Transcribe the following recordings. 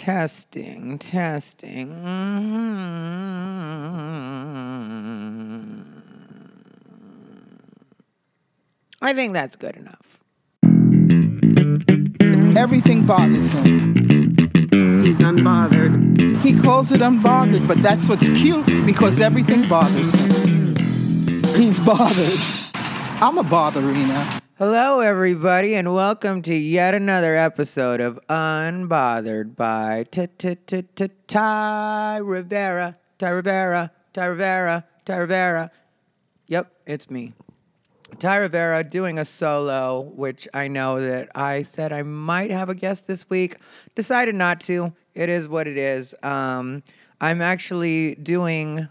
Testing, testing. Mm-hmm. I think that's good enough. Everything bothers him. He's unbothered. He calls it unbothered, but that's what's cute because everything bothers him. He's bothered. I'm a botherina. Hello, everybody, and welcome to yet another episode of Unbothered by Ty Rivera, Ty Rivera, Ty Rivera, Ty Rivera. Yep, it's me. Ty Rivera doing a solo, which I know that I said I might have a guest this week. Decided not to. It is what it is. Um, I'm actually doing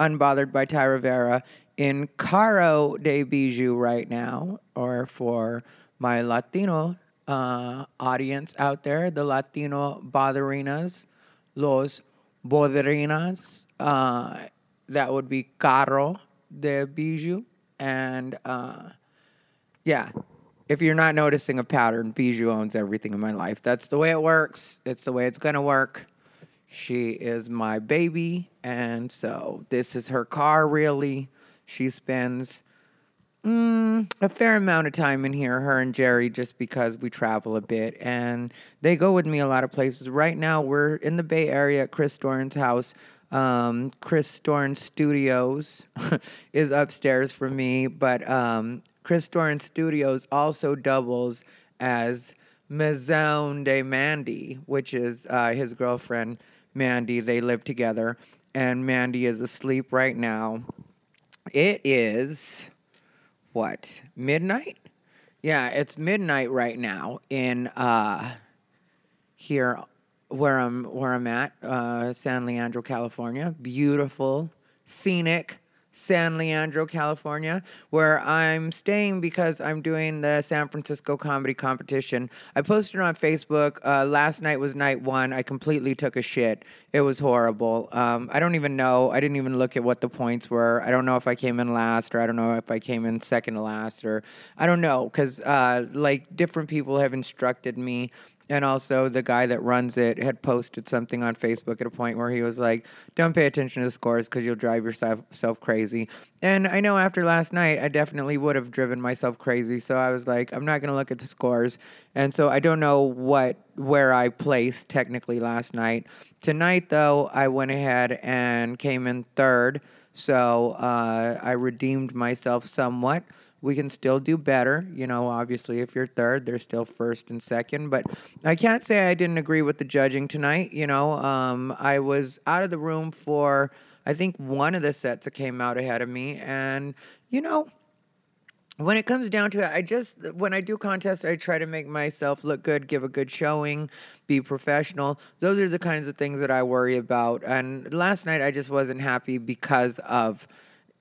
Unbothered by Ty Rivera in Caro de Bijou right now, or for my Latino uh, audience out there, the Latino botherinas, los boderinas. Uh, that would be Caro de Bijou. And uh, yeah, if you're not noticing a pattern, Bijou owns everything in my life. That's the way it works. It's the way it's going to work. She is my baby. And so this is her car, really. She spends mm, a fair amount of time in here, her and Jerry, just because we travel a bit. And they go with me a lot of places. Right now, we're in the Bay Area at Chris Doran's house. Um, Chris Dorn Studios is upstairs for me, but um, Chris Dorn Studios also doubles as Maison de Mandy, which is uh, his girlfriend, Mandy. They live together, and Mandy is asleep right now. It is what midnight? Yeah, it's midnight right now in uh, here where I'm where I'm at, uh, San Leandro, California. Beautiful, scenic San Leandro, California, where I'm staying because I'm doing the San Francisco comedy competition. I posted on Facebook. Uh, last night was night one. I completely took a shit. It was horrible. Um, I don't even know. I didn't even look at what the points were. I don't know if I came in last or I don't know if I came in second to last or I don't know because uh, like different people have instructed me and also, the guy that runs it had posted something on Facebook at a point where he was like, "Don't pay attention to the scores because you'll drive yourself crazy." And I know after last night, I definitely would have driven myself crazy. So I was like, "I'm not going to look at the scores." And so I don't know what where I placed technically last night. Tonight, though, I went ahead and came in third. So uh, I redeemed myself somewhat we can still do better. You know, obviously, if you're third, they're still first and second. But I can't say I didn't agree with the judging tonight. You know, um, I was out of the room for, I think, one of the sets that came out ahead of me. And, you know, when it comes down to it, I just, when I do contests, I try to make myself look good, give a good showing, be professional. Those are the kinds of things that I worry about. And last night, I just wasn't happy because of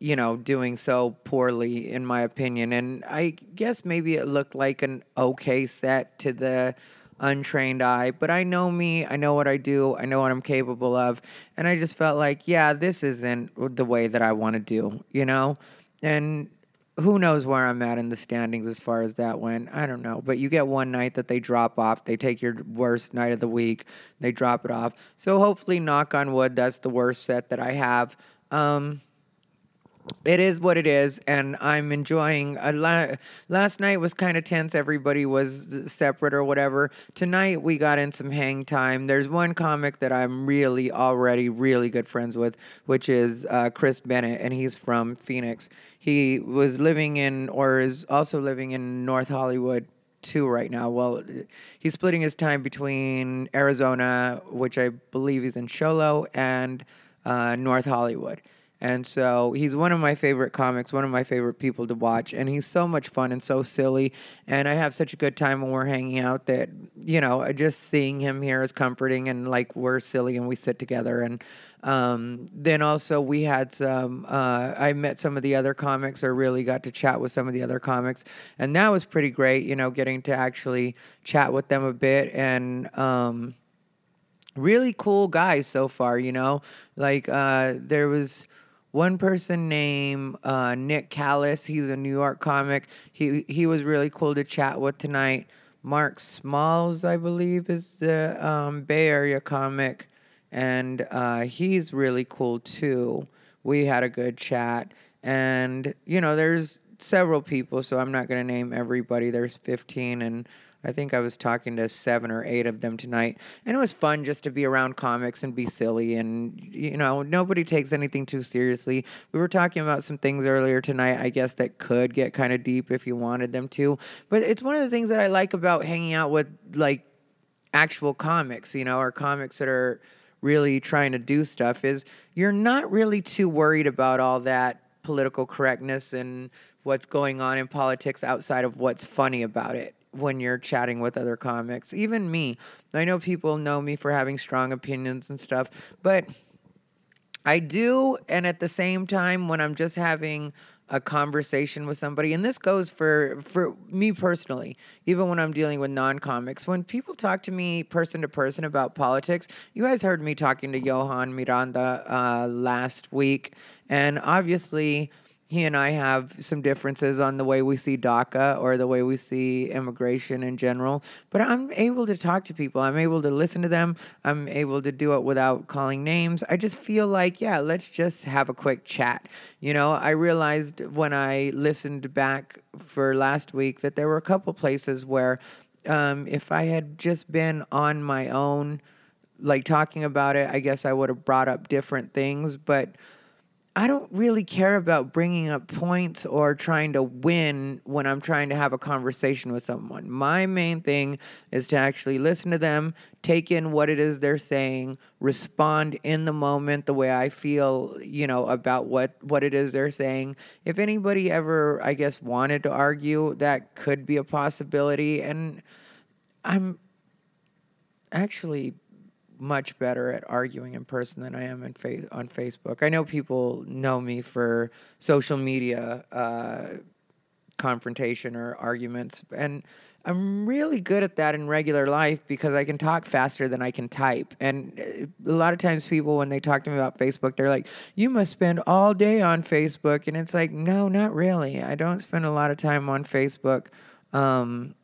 you know, doing so poorly, in my opinion. And I guess maybe it looked like an okay set to the untrained eye, but I know me, I know what I do, I know what I'm capable of. And I just felt like, yeah, this isn't the way that I want to do, you know? And who knows where I'm at in the standings as far as that went. I don't know. But you get one night that they drop off. They take your worst night of the week, they drop it off. So hopefully, knock on wood, that's the worst set that I have. Um, it is what it is, and I'm enjoying. A la- last night was kind of tense. Everybody was separate or whatever. Tonight we got in some hang time. There's one comic that I'm really already really good friends with, which is uh, Chris Bennett, and he's from Phoenix. He was living in, or is also living in North Hollywood too right now. Well, he's splitting his time between Arizona, which I believe he's in Show Low, and uh, North Hollywood. And so he's one of my favorite comics, one of my favorite people to watch. And he's so much fun and so silly. And I have such a good time when we're hanging out that, you know, just seeing him here is comforting. And like we're silly and we sit together. And um, then also we had some, uh, I met some of the other comics or really got to chat with some of the other comics. And that was pretty great, you know, getting to actually chat with them a bit. And, um, really cool guys so far, you know, like uh, there was one person named uh, Nick Callis. He's a New York comic. He he was really cool to chat with tonight. Mark Smalls, I believe, is the um, Bay Area comic, and uh, he's really cool too. We had a good chat, and you know, there's several people, so I'm not to name everybody. There's 15, and I think I was talking to seven or eight of them tonight, and it was fun just to be around comics and be silly. And you know, nobody takes anything too seriously. We were talking about some things earlier tonight, I guess that could get kind of deep if you wanted them to. But it's one of the things that I like about hanging out with like actual comics, you know, or comics that are really trying to do stuff. Is you're not really too worried about all that political correctness and what's going on in politics outside of what's funny about it when you're chatting with other comics. Even me. I know people know me for having strong opinions and stuff, but I do. And at the same time, when I'm just having a conversation with somebody, and this goes for for me personally, even when I'm dealing with non-comics, when people talk to me person to person about politics, you guys heard me talking to Johan Miranda uh, last week, and obviously he and I have some differences on the way we see DACA or the way we see immigration in general. But I'm able to talk to people. I'm able to listen to them. I'm able to do it without calling names. I just feel like, yeah, let's just have a quick chat. You know, I realized when I listened back for last week that there were a couple places where um, if I had just been on my own, like talking about it, I guess I would have brought up different things. But I don't really care about bringing up points or trying to win when I'm trying to have a conversation with someone. My main thing is to actually listen to them, take in what it is they're saying, respond in the moment the way I feel, you know, about what what it is they're saying. If anybody ever, I guess, wanted to argue, that could be a possibility and I'm actually much better at arguing in person than I am in fa- on Facebook. I know people know me for social media uh, confrontation or arguments, and I'm really good at that in regular life because I can talk faster than I can type. And uh, a lot of times, people, when they talk to me about Facebook, they're like, You must spend all day on Facebook. And it's like, No, not really. I don't spend a lot of time on Facebook. Um,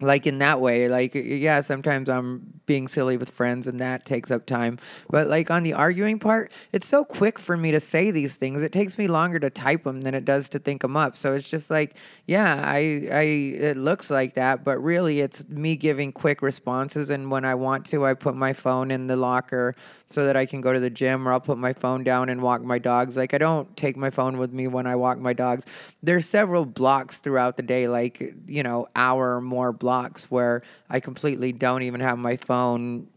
like in that way like yeah sometimes i'm being silly with friends and that takes up time but like on the arguing part it's so quick for me to say these things it takes me longer to type them than it does to think them up so it's just like yeah i i it looks like that but really it's me giving quick responses and when i want to i put my phone in the locker so that I can go to the gym or I'll put my phone down and walk my dogs. Like I don't take my phone with me when I walk my dogs. There's several blocks throughout the day, like, you know, hour or more blocks where I completely don't even have my phone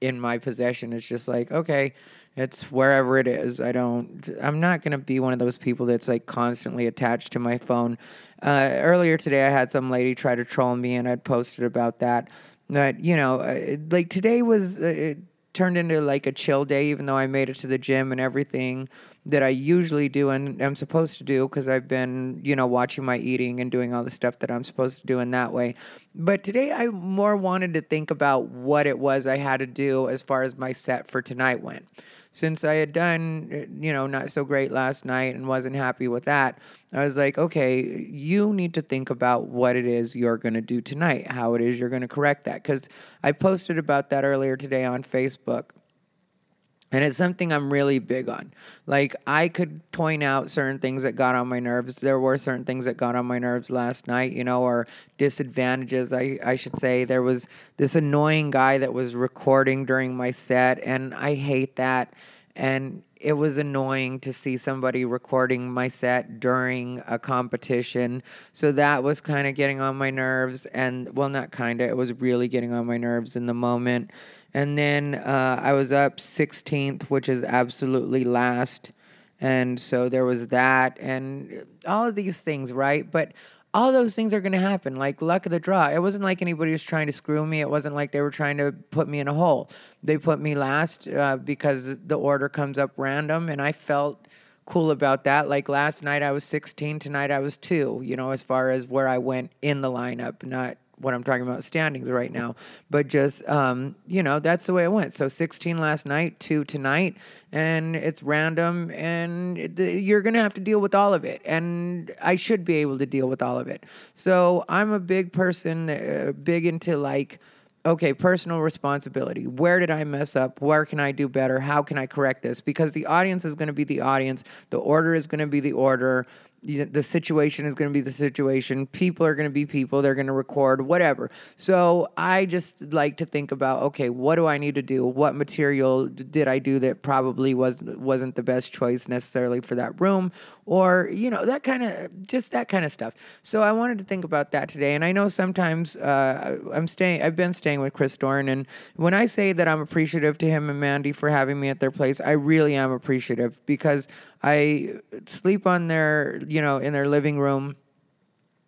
in my possession. It's just like, okay, it's wherever it is. I don't, I'm not going to be one of those people that's like constantly attached to my phone. Uh, earlier today, I had some lady try to troll me and I'd posted about that. That, you know, uh, like today was. Uh, turned into like a chill day, even though I made it to the gym and everything that I usually do and am supposed to do because I've been, you know, watching my eating and doing all the stuff that I'm supposed to do in that way. But today I more wanted to think about what it was I had to do as far as my set for tonight went since I had done, eh, you know, not so great last night and wasn't happy with that, I was like, okay, you need to think about what it is you're going to do tonight, how it is you're going to correct that. Because I posted about that earlier today on Facebook. And it's something I'm really big on. Like, I could point out certain things that got on my nerves. There were certain things that got on my nerves last night, you know, or disadvantages, I, I should say. There was this annoying guy that was recording during my set, and I hate that. And it was annoying to see somebody recording my set during a competition. So that was kind of getting on my nerves. And, well, not kind of, it was really getting on my nerves in the moment. And then uh, I was up 16th, which is absolutely last. And so there was that and all of these things, right? But all those things are going to happen, like luck of the draw. It wasn't like anybody was trying to screw me. It wasn't like they were trying to put me in a hole. They put me last uh, because the order comes up random, and I felt cool about that. Like last night I was 16, tonight I was two, you know, as far as where I went in the lineup, not what I'm talking about standings right now, but just um, you know that's the way it went. So 16 last night, two tonight, and it's random, and it, you're gonna have to deal with all of it, and I should be able to deal with all of it. So I'm a big person, uh, big into like okay, personal responsibility. Where did I mess up? Where can I do better? How can I correct this? Because the audience is going to be the audience, the order is going to be the order the situation is going to be the situation. People are going to be people. They're going to record whatever. So I just like to think about okay, what do I need to do? What material did I do that probably was wasn't the best choice necessarily for that room, or you know that kind of just that kind of stuff. So I wanted to think about that today. And I know sometimes uh, I'm staying. I've been staying with Chris Dorn, and when I say that I'm appreciative to him and Mandy for having me at their place, I really am appreciative because I sleep on their, you know, in their living room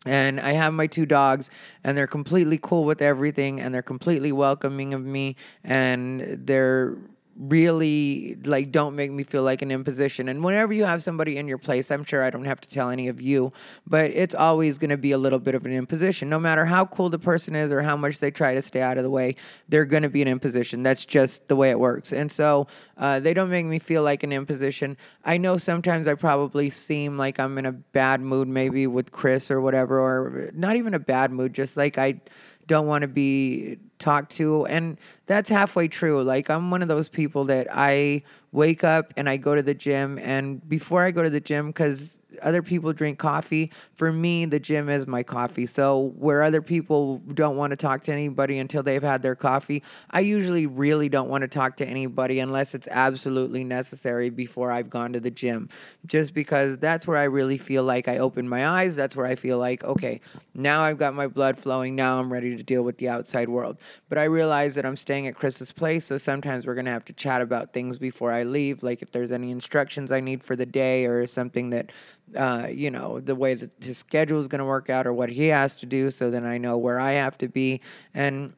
and I have my two dogs, and they're completely cool with everything, and they're completely welcoming of me, and they're really like don't make me feel like an imposition. And whenever you have somebody in your place i'm sure i don't have to tell any of you but it's always going to be a little bit of an imposition. No matter how cool the person is or how much they try to stay out of the way they're going to be an imposition. That's just the way it works. And so uh, they don't make me feel like an imposition. I know sometimes i probably seem like i'm in a bad mood maybe with chris or whatever or not even a bad mood just like i don't want to be talked to. And that's halfway true. Like, I'm one of those people that I wake up and I go to the gym. And before I go to the gym, because other people drink coffee. For me, the gym is my coffee. So where other people don't want to talk to anybody until they've had their coffee, I usually really don't want to talk to anybody unless it's absolutely necessary before I've gone to the gym. Just because that's where I really feel like I open my eyes. That's where I feel like, okay, now I've got my blood flowing. Now I'm ready to deal with the outside world. But I realize that I'm staying at Chris's place, so sometimes we're going to have to chat about things before I leave, like if there's any instructions I need for the day or something that uh, you know, the way that his schedule is going to work out or what he has to do. So then I know where I have to be. And,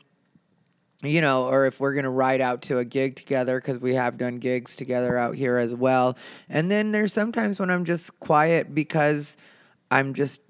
you know, or if we're going to ride out to a gig together because we have done gigs together out here as well. And then there's sometimes when I'm just quiet because I'm just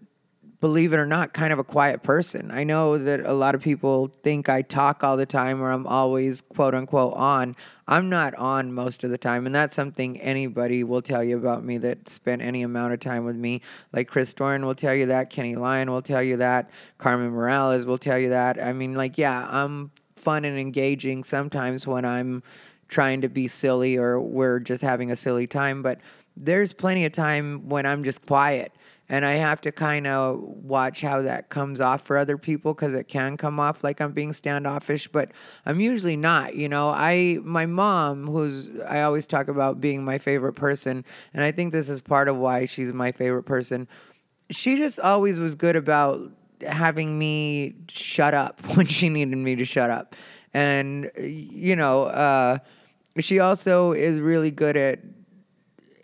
believe it or not, kind of a quiet person. I know that a lot of people think I talk all the time or I'm always quote unquote on. I'm not on most of the time, and that's something anybody will tell you about me that spent any amount of time with me. Like Chris Doran will tell you that, Kenny Lyon will tell you that, Carmen Morales will tell you that. I mean, like, yeah, I'm fun and engaging sometimes when I'm trying to be silly or we're just having a silly time, but there's plenty of time when I'm just quiet and I have to kind of watch how that comes off for other people because it can come off like I'm being standoffish, but I'm usually not. You know, I my mom, who's I always talk about being my favorite person, and I think this is part of why she's my favorite person. She just always was good about having me shut up when she needed me to shut up, and you know, uh, she also is really good at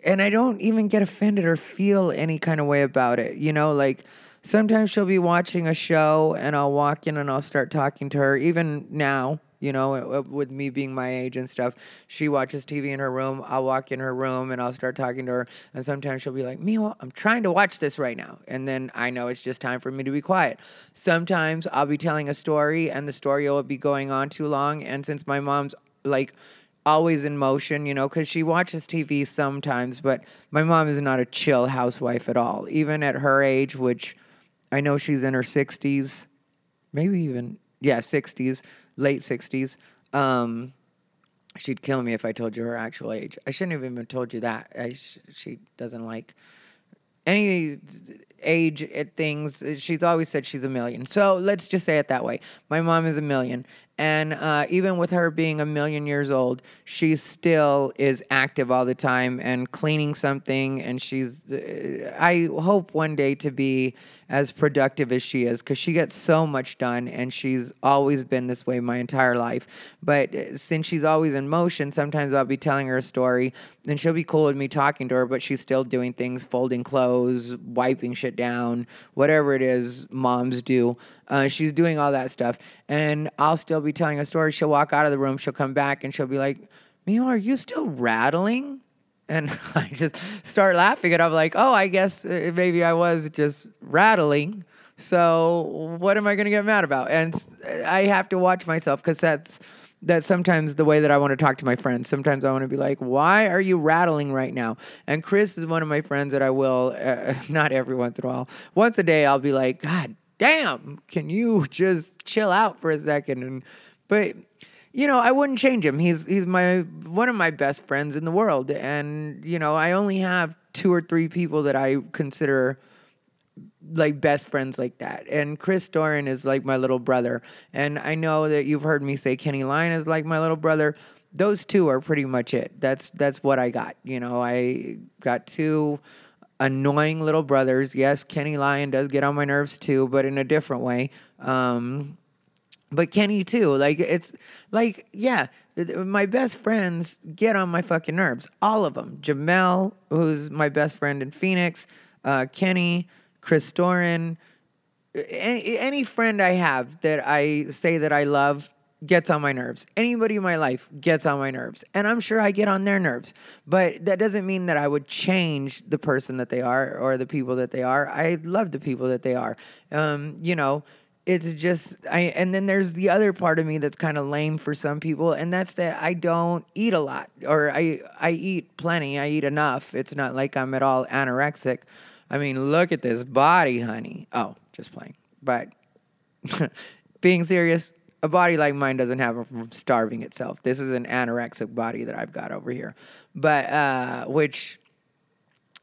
and I don't even get offended or feel any kind of way about it. You know, like sometimes she'll be watching a show and I'll walk in and I'll start talking to her. Even now, you know, uh, uh, with me being my age and stuff, she watches TV in her room. I'll walk in her room and I'll start talking to her. And sometimes she'll be like, Mio, I'm trying to watch this right now. And then I know it's just time for me to be quiet. Sometimes I'll be telling a story and the story will be going on too long. And since my mom's like, always in motion, you know, because she watches TV sometimes, but my mom is not a chill housewife at all. Even at her age, which I know she's in her 60s, maybe even, yeah, 60s, late 60s. Um, she'd kill me if I told you her actual age. I shouldn't have even told you that. Sh- she doesn't like any age at things. She's always said she's a million. So let's just say it that way. My mom is a million. And uh, even with her being a million years old, she still is active all the time and cleaning something. And she's, uh, I hope one day to be as productive as she is because she gets so much done and she's always been this way my entire life. But uh, since she's always in motion, sometimes I'll be telling her a story and she'll be cool with me talking to her, but she's still doing things, folding clothes, wiping shit down, whatever it is moms do. Uh, she's doing all that stuff. And I'll still be telling a story. She'll walk out of the room, she'll come back and she'll be like, Mio, are you still rattling? And I just start laughing, and I'm like, oh, I guess uh, maybe I was just rattling. So what am I going to get mad about? And I have to watch myself because that's that's sometimes the way that I want to talk to my friends. Sometimes I want to be like, "Why are you rattling right now?" And Chris is one of my friends that I will uh, not every once in a while. Once a day, I'll be like, "God damn, can you just chill out for a second? And but you know, I wouldn't change him. He's he's my one of my best friends in the world, and you know, I only have two or three people that I consider like best friends like that. And Chris Doran is like my little brother. And I know that you've heard me say Kenny Lyon is like my little brother. Those two are pretty much it. That's that's what I got. You know, I got two annoying little brothers. Yes, Kenny Lyon does get on my nerves too, but in a different way. Um, but Kenny too. Like it's like yeah, my best friends get on my fucking nerves. All of them. Jamel, who's my best friend in Phoenix, uh, Kenny, Chris Doran, any, any friend I have that I say that I love gets on my nerves. Anybody in my life gets on my nerves. And I'm sure I get on their nerves. But that doesn't mean that I would change the person that they are or the people that they are. I love the people that they are. Um, you know, it's just I and then there's the other part of me that's kind of lame for some people and that's that I don't eat a lot or I I eat plenty. I eat enough. It's not like I'm at all anorexic. I mean, look at this body, honey. Oh, just playing. But being serious, a body like mine doesn't have from starving itself. This is an anorexic body that I've got over here. But uh which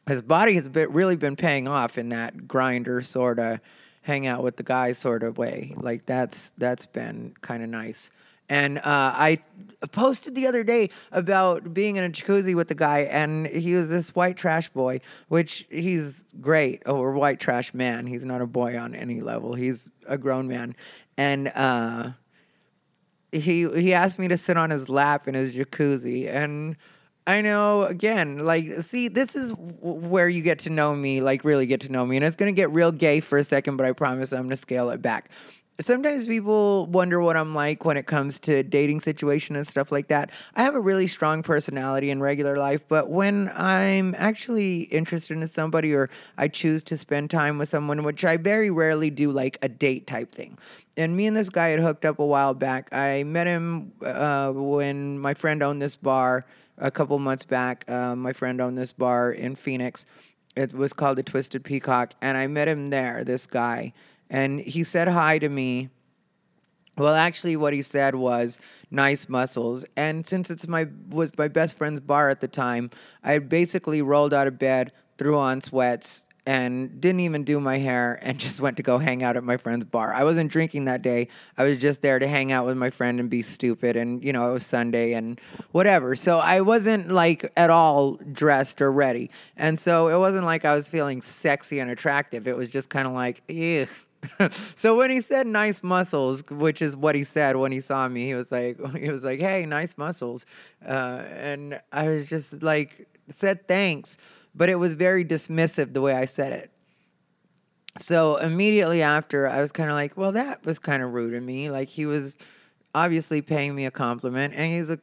his body has been, really been paying off in that Grindr sort of hang out with the guys sort of way. Like that's that's been kind of nice. And uh, I posted the other day about being in a jacuzzi with the guy, and he was this white trash boy, which he's great, or white trash man. He's not a boy on any level. He's a grown man, and uh, he he asked me to sit on his lap in his jacuzzi and I know again like see this is where you get to know me like really get to know me and it's going to get real gay for a second but I promise I'm going to scale it back. Sometimes people wonder what I'm like when it comes to dating situation and stuff like that. I have a really strong personality in regular life, but when I'm actually interested in somebody or I choose to spend time with someone, which I very rarely do like a date type thing. And me and this guy had hooked up a while back. I met him uh, when my friend owned this bar a couple months back. Uh, my friend owned this bar in Phoenix. It was called the Twisted Peacock, and I met him there. This guy, and he said hi to me. Well, actually, what he said was nice muscles. And since it's my was my best friend's bar at the time, I basically rolled out of bed, threw on sweats, and didn't even do my hair, and just went to go hang out at my friend's bar. I wasn't drinking that day. I was just there to hang out with my friend and be stupid. And you know, it was Sunday and whatever. So I wasn't like at all dressed or ready. And so it wasn't like I was feeling sexy and attractive. It was just kind of like, ew. so when he said nice muscles, which is what he said when he saw me, he was like, he was like, hey, nice muscles, uh, and I was just like, said thanks, but it was very dismissive the way I said it. So immediately after, I was kind of like, well, that was kind of rude of me. Like he was obviously paying me a compliment, and he's a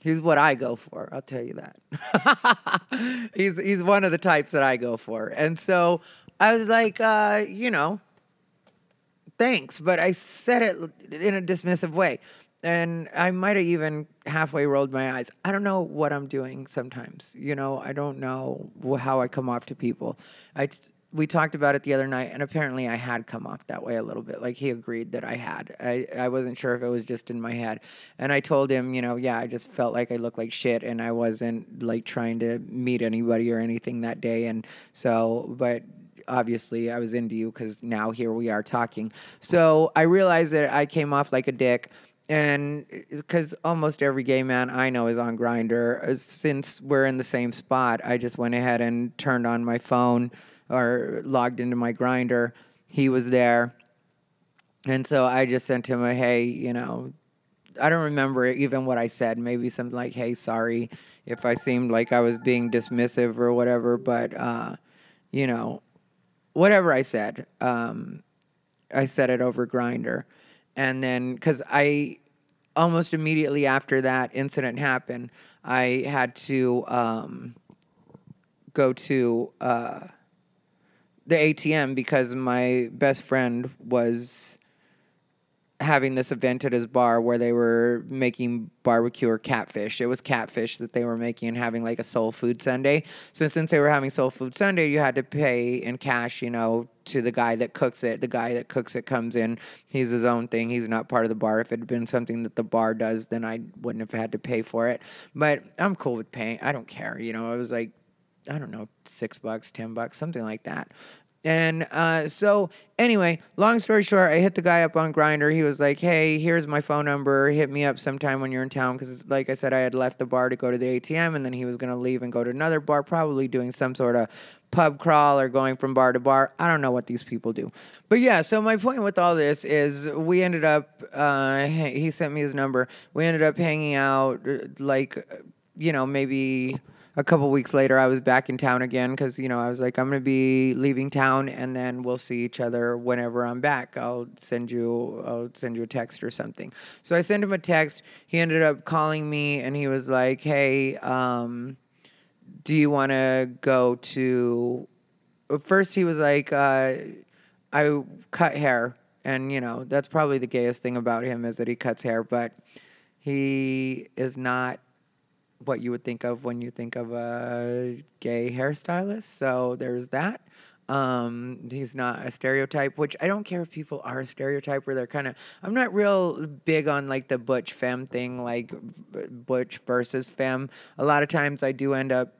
He's what I go for. I'll tell you that. he's he's one of the types that I go for, and so I was like, uh, you know, thanks, but I said it in a dismissive way, and I might have even halfway rolled my eyes. I don't know what I'm doing sometimes. You know, I don't know how I come off to people. I we talked about it the other night, and apparently I had come off that way a little bit. Like he agreed that I had. I, I wasn't sure if it was just in my head. And I told him, you know, yeah, I just felt like I looked like shit, and I wasn't like trying to meet anybody or anything that day. And so, but obviously I was into you because now here we are talking. So I realized that I came off like a dick. And because almost every gay man I know is on Grindr, since we're in the same spot, I just went ahead and turned on my phone or logged into my Grindr. He was there, and so I just sent him a hey, you know, I don't remember even what I said. Maybe something like, "Hey, sorry if I seemed like I was being dismissive or whatever." But uh, you know, whatever I said, um, I said it over Grindr, and then because I almost immediately after that incident happened, I had to um, go to uh, the ATM because my best friend was having this event at his bar where they were making barbecue or catfish. It was catfish that they were making and having like a soul food Sunday. So since they were having soul food Sunday, you had to pay in cash, you know, to the guy that cooks it. The guy that cooks it comes in. He's his own thing. He's not part of the bar. If it had been something that the bar does, then I wouldn't have had to pay for it. But I'm cool with paying. I don't care. You know, it was like I don't know, six bucks, ten bucks, something like that. And uh, so, anyway, long story short, I hit the guy up on Grindr. He was like, "Hey, here's my phone number. Hit me up sometime when you're in town." Because, like I said, I had left the bar to go to the ATM, and then he was going to leave and go to another bar, probably doing some sort of pub crawl or going from bar to bar. I don't know what these people do, but yeah. So my point with all this is, we ended up. Uh, he sent me his number. We ended up hanging out, uh, like, you know, maybe a couple weeks later, I was back in town again because you know I was like, I'm gonna be leaving town, and then we'll see each other whenever I'm back. I'll send you, I'll send you a text or something. So I sent him a text. He ended up calling me, and he was like, Hey, um, do you want to go to? First, he was like, uh, I cut hair, and you know that's probably the gayest thing about him is that he cuts hair, but he is not what you would think of when you think of a gay hairstylist. So there's that. Um, he's not a stereotype, which I don't care if people are a stereotype where they're kind of. I'm not real big on like the butch femme thing, like butch versus femme. A lot of times I do end up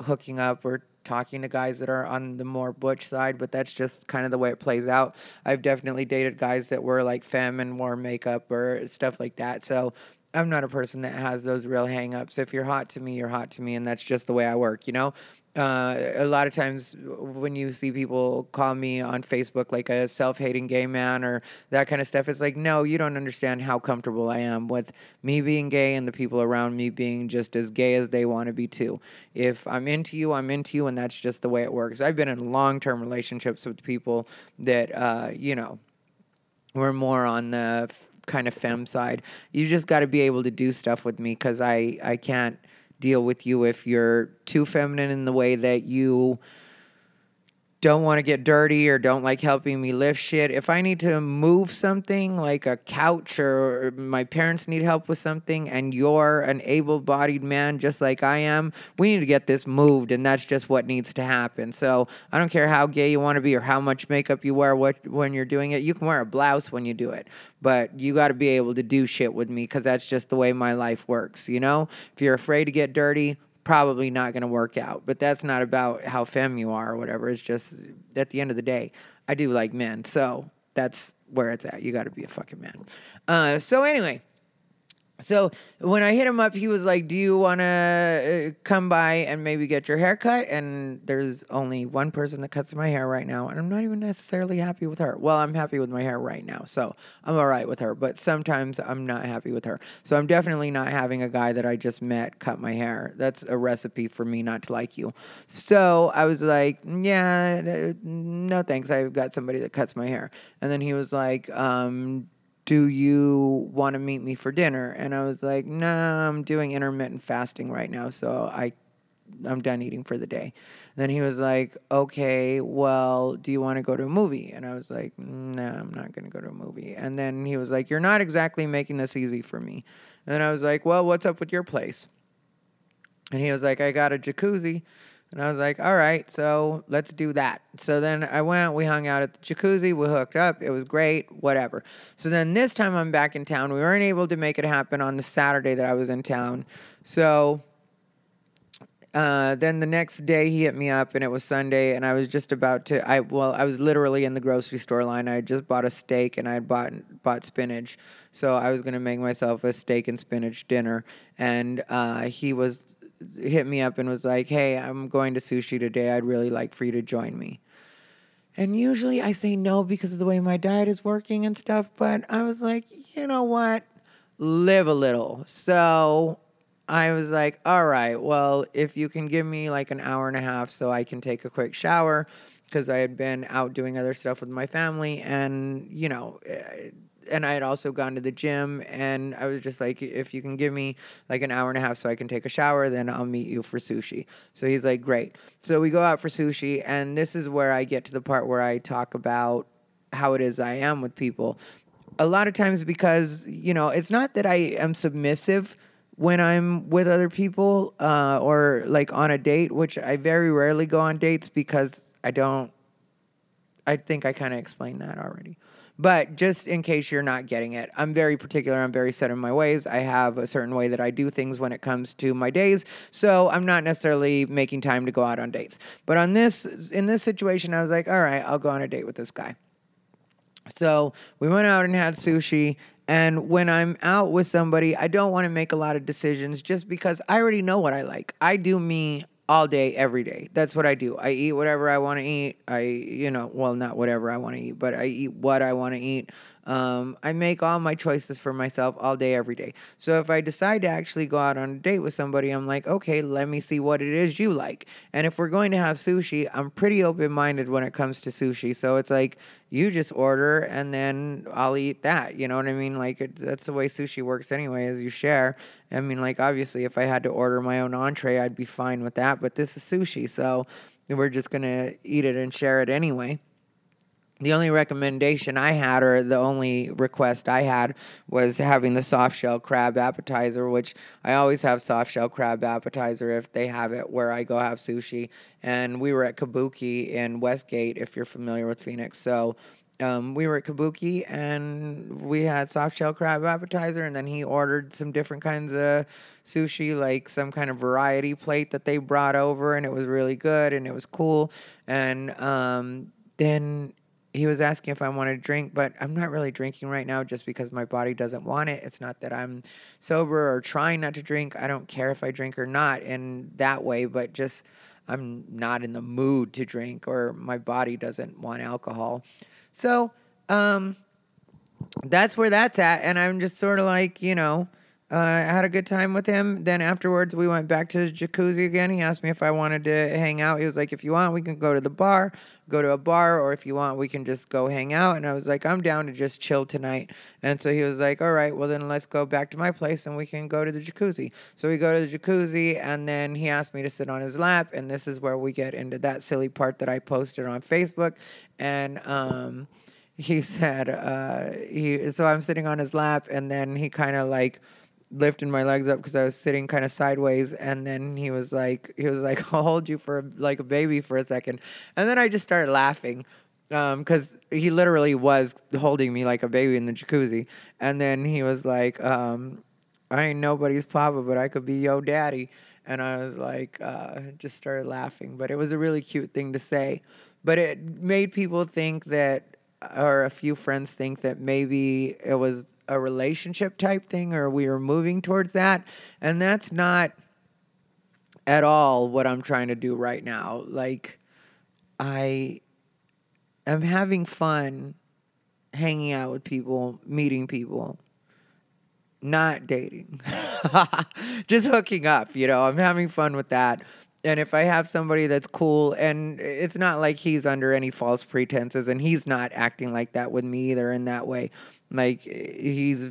hooking up or talking to guys that are on the more butch side, but that's just kind of the way it plays out. I've definitely dated guys that were like femme and wore makeup or stuff like that. So I'm not a person that has those real hangups. If you're hot to me, you're hot to me, and that's just the way I work, you know? Uh, a lot of times when you see people call me on Facebook like a self hating gay man or that kind of stuff, it's like, no, you don't understand how comfortable I am with me being gay and the people around me being just as gay as they want to be too. If I'm into you, I'm into you, and that's just the way it works. I've been in long term relationships with people that, uh, you know, were more on the kind of femme side. You just got to be able to do stuff with me because I I can't deal with you if you're too feminine in the way that you don't want to get dirty or don't like helping me lift shit. If I need to move something like a couch or my parents need help with something and you're an able bodied man just like I am, we need to get this moved and that's just what needs to happen. So I don't care how gay you want to be or how much makeup you wear what, when you're doing it. You can wear a blouse when you do it, but you got to be able to do shit with me because that's just the way my life works. You know, if you're afraid to get dirty, probably not going to work out. But that's not about how femme you are or whatever. It's just at the end of the day, I do like men. So that's where it's at. You got to be a fucking man. Uh, so anyway, so when I hit him up, he was like, "Do you want to uh, come by and maybe get your hair cut?" And there's only one person that cuts my hair right now, and I'm not even necessarily happy with her. Well, I'm happy with my hair right now, so I'm all right with her. But sometimes I'm not happy with her, so I'm definitely not having a guy that I just met cut my hair. That's a recipe for me not to like you. So I was like, "Yeah, no thanks. I've got somebody that cuts my hair." And then he was like, um, do you want to meet me for dinner? And I was like, nah, I'm doing intermittent fasting right now, so I I'm done eating for the day. then he was like, okay, well, do you want to go to a movie? And I was like, no, nah, I'm not going to go to a movie. And then he was like, you're not exactly making this easy for me. And I was like, well, what's up with your place? And he was like, I got a jacuzzi. And I was like, all right, so let's do that. So then I went, we hung out at the jacuzzi, we hooked up, it was great, whatever. So then this time I'm back in town. We weren't able to make it happen on the Saturday that I was in town. So uh, then the next day he hit me up and it was Sunday and I was just about to I well I was literally in the grocery store line. I had just bought a steak and I had bought bought spinach. So I was gonna make myself a steak and spinach dinner and uh, he was hit me up and was like, "Hey, I'm going to sushi today. I'd really like for you to join me." And usually I say no because of the way my diet is working and stuff, but I was like, "You know what? Live a little." So I was like, "All right, well, if you can give me like an hour and a half so I can take a quick shower because I had been out doing other stuff with my family and, you know, eh, and I had also gone to the gym, and I was just like, if you can give me like an hour and a half so I can take a shower, then I'll meet you for sushi. So he's like, great. So we go out for sushi, and this is where I get to the part where I talk about how it is I am with people. A lot of times, because, you know, it's not that I am submissive when I'm with other people uh, or like on a date, which I very rarely go on dates because I don't I think I kind of explained that already. But just in case you're not getting it, I'm very particular. I'm very set in my ways. I have a certain way that I do things when it comes to my days. So I'm not necessarily making time to go out on dates. But on this, in this situation, I was like, all right, I'll go on a date with this guy. So we went out and had sushi. And when I'm out with somebody, I don't want to make a lot of decisions just because I already know what I like. I do me all day, every day. That's what I do. I eat whatever I want to eat. I, you know, well, not whatever I want to eat, but I eat what I want to eat. Um, I make all my choices for myself all day, every day. So if I decide to actually go out on a date with somebody, I'm like, okay, let me see what it is you like. And if we're going to have sushi, I'm pretty open minded when it comes to sushi. So it's like, you just order and then I'll eat that. You know what I mean? Like, it, that's the way sushi works anyway, is you share. I mean, like, obviously, if I had to order my own entree, I'd be fine with that. But this is sushi. So we're just going to eat it and share it anyway the only recommendation I had, or the only request I had, was having the soft shell crab appetizer, which I always have soft shell crab appetizer if they have it where I go have sushi. And we were at Kabuki in Westgate, if you're familiar with Phoenix. So um, we were at Kabuki and we had soft shell crab appetizer, and then he ordered some different kinds of sushi, like some kind of variety plate that they brought over, and it was really good and it was cool. And um, then he was asking if I wanted to drink, but I'm not really drinking right now just because my body doesn't want it. It's not that I'm sober or trying not to drink. I don't care if I drink or not in that way, but just I'm not in the mood to drink or my body doesn't want alcohol. So, um, that's where that's at. And I'm just sort of like, you know, uh, I had a good time with him. Then afterwards, we went back to his jacuzzi again. He asked me if I wanted to hang out. He was like, if you want, we can go to the bar, go to a bar, or if you want, we can just go hang out. And I was like, I'm down to just chill tonight. And so he was like, all right, well, then let's go back to my place and we can go to the jacuzzi. So we go to the jacuzzi, and then he asked me to sit on his lap. And this is where we get into that silly part that I posted on Facebook. And, um, he said, uh, he, so I'm sitting on his lap, and then he kind of like, lifting my legs up because I was sitting kind of sideways, and then he was like, he was like, "I'll hold you for like a baby for a second. and then I just started laughing because um, he literally was holding me like a baby in the jacuzzi, and then he was like, um, "I ain't nobody's papa, but I could be yo daddy," and I was like, uh, just started laughing, but it was a really cute thing to say, but it made people think that. Or a few friends think that maybe it was a relationship type thing or we are moving towards that. And that's not at all what I'm trying to do right now. Like, I am having fun hanging out with people, meeting people, not dating, just hooking up, you know, I'm having fun with that. And if I have somebody that's cool, and it's not like he's under any false pretenses, and he's not acting like that with me either in that way. Like he's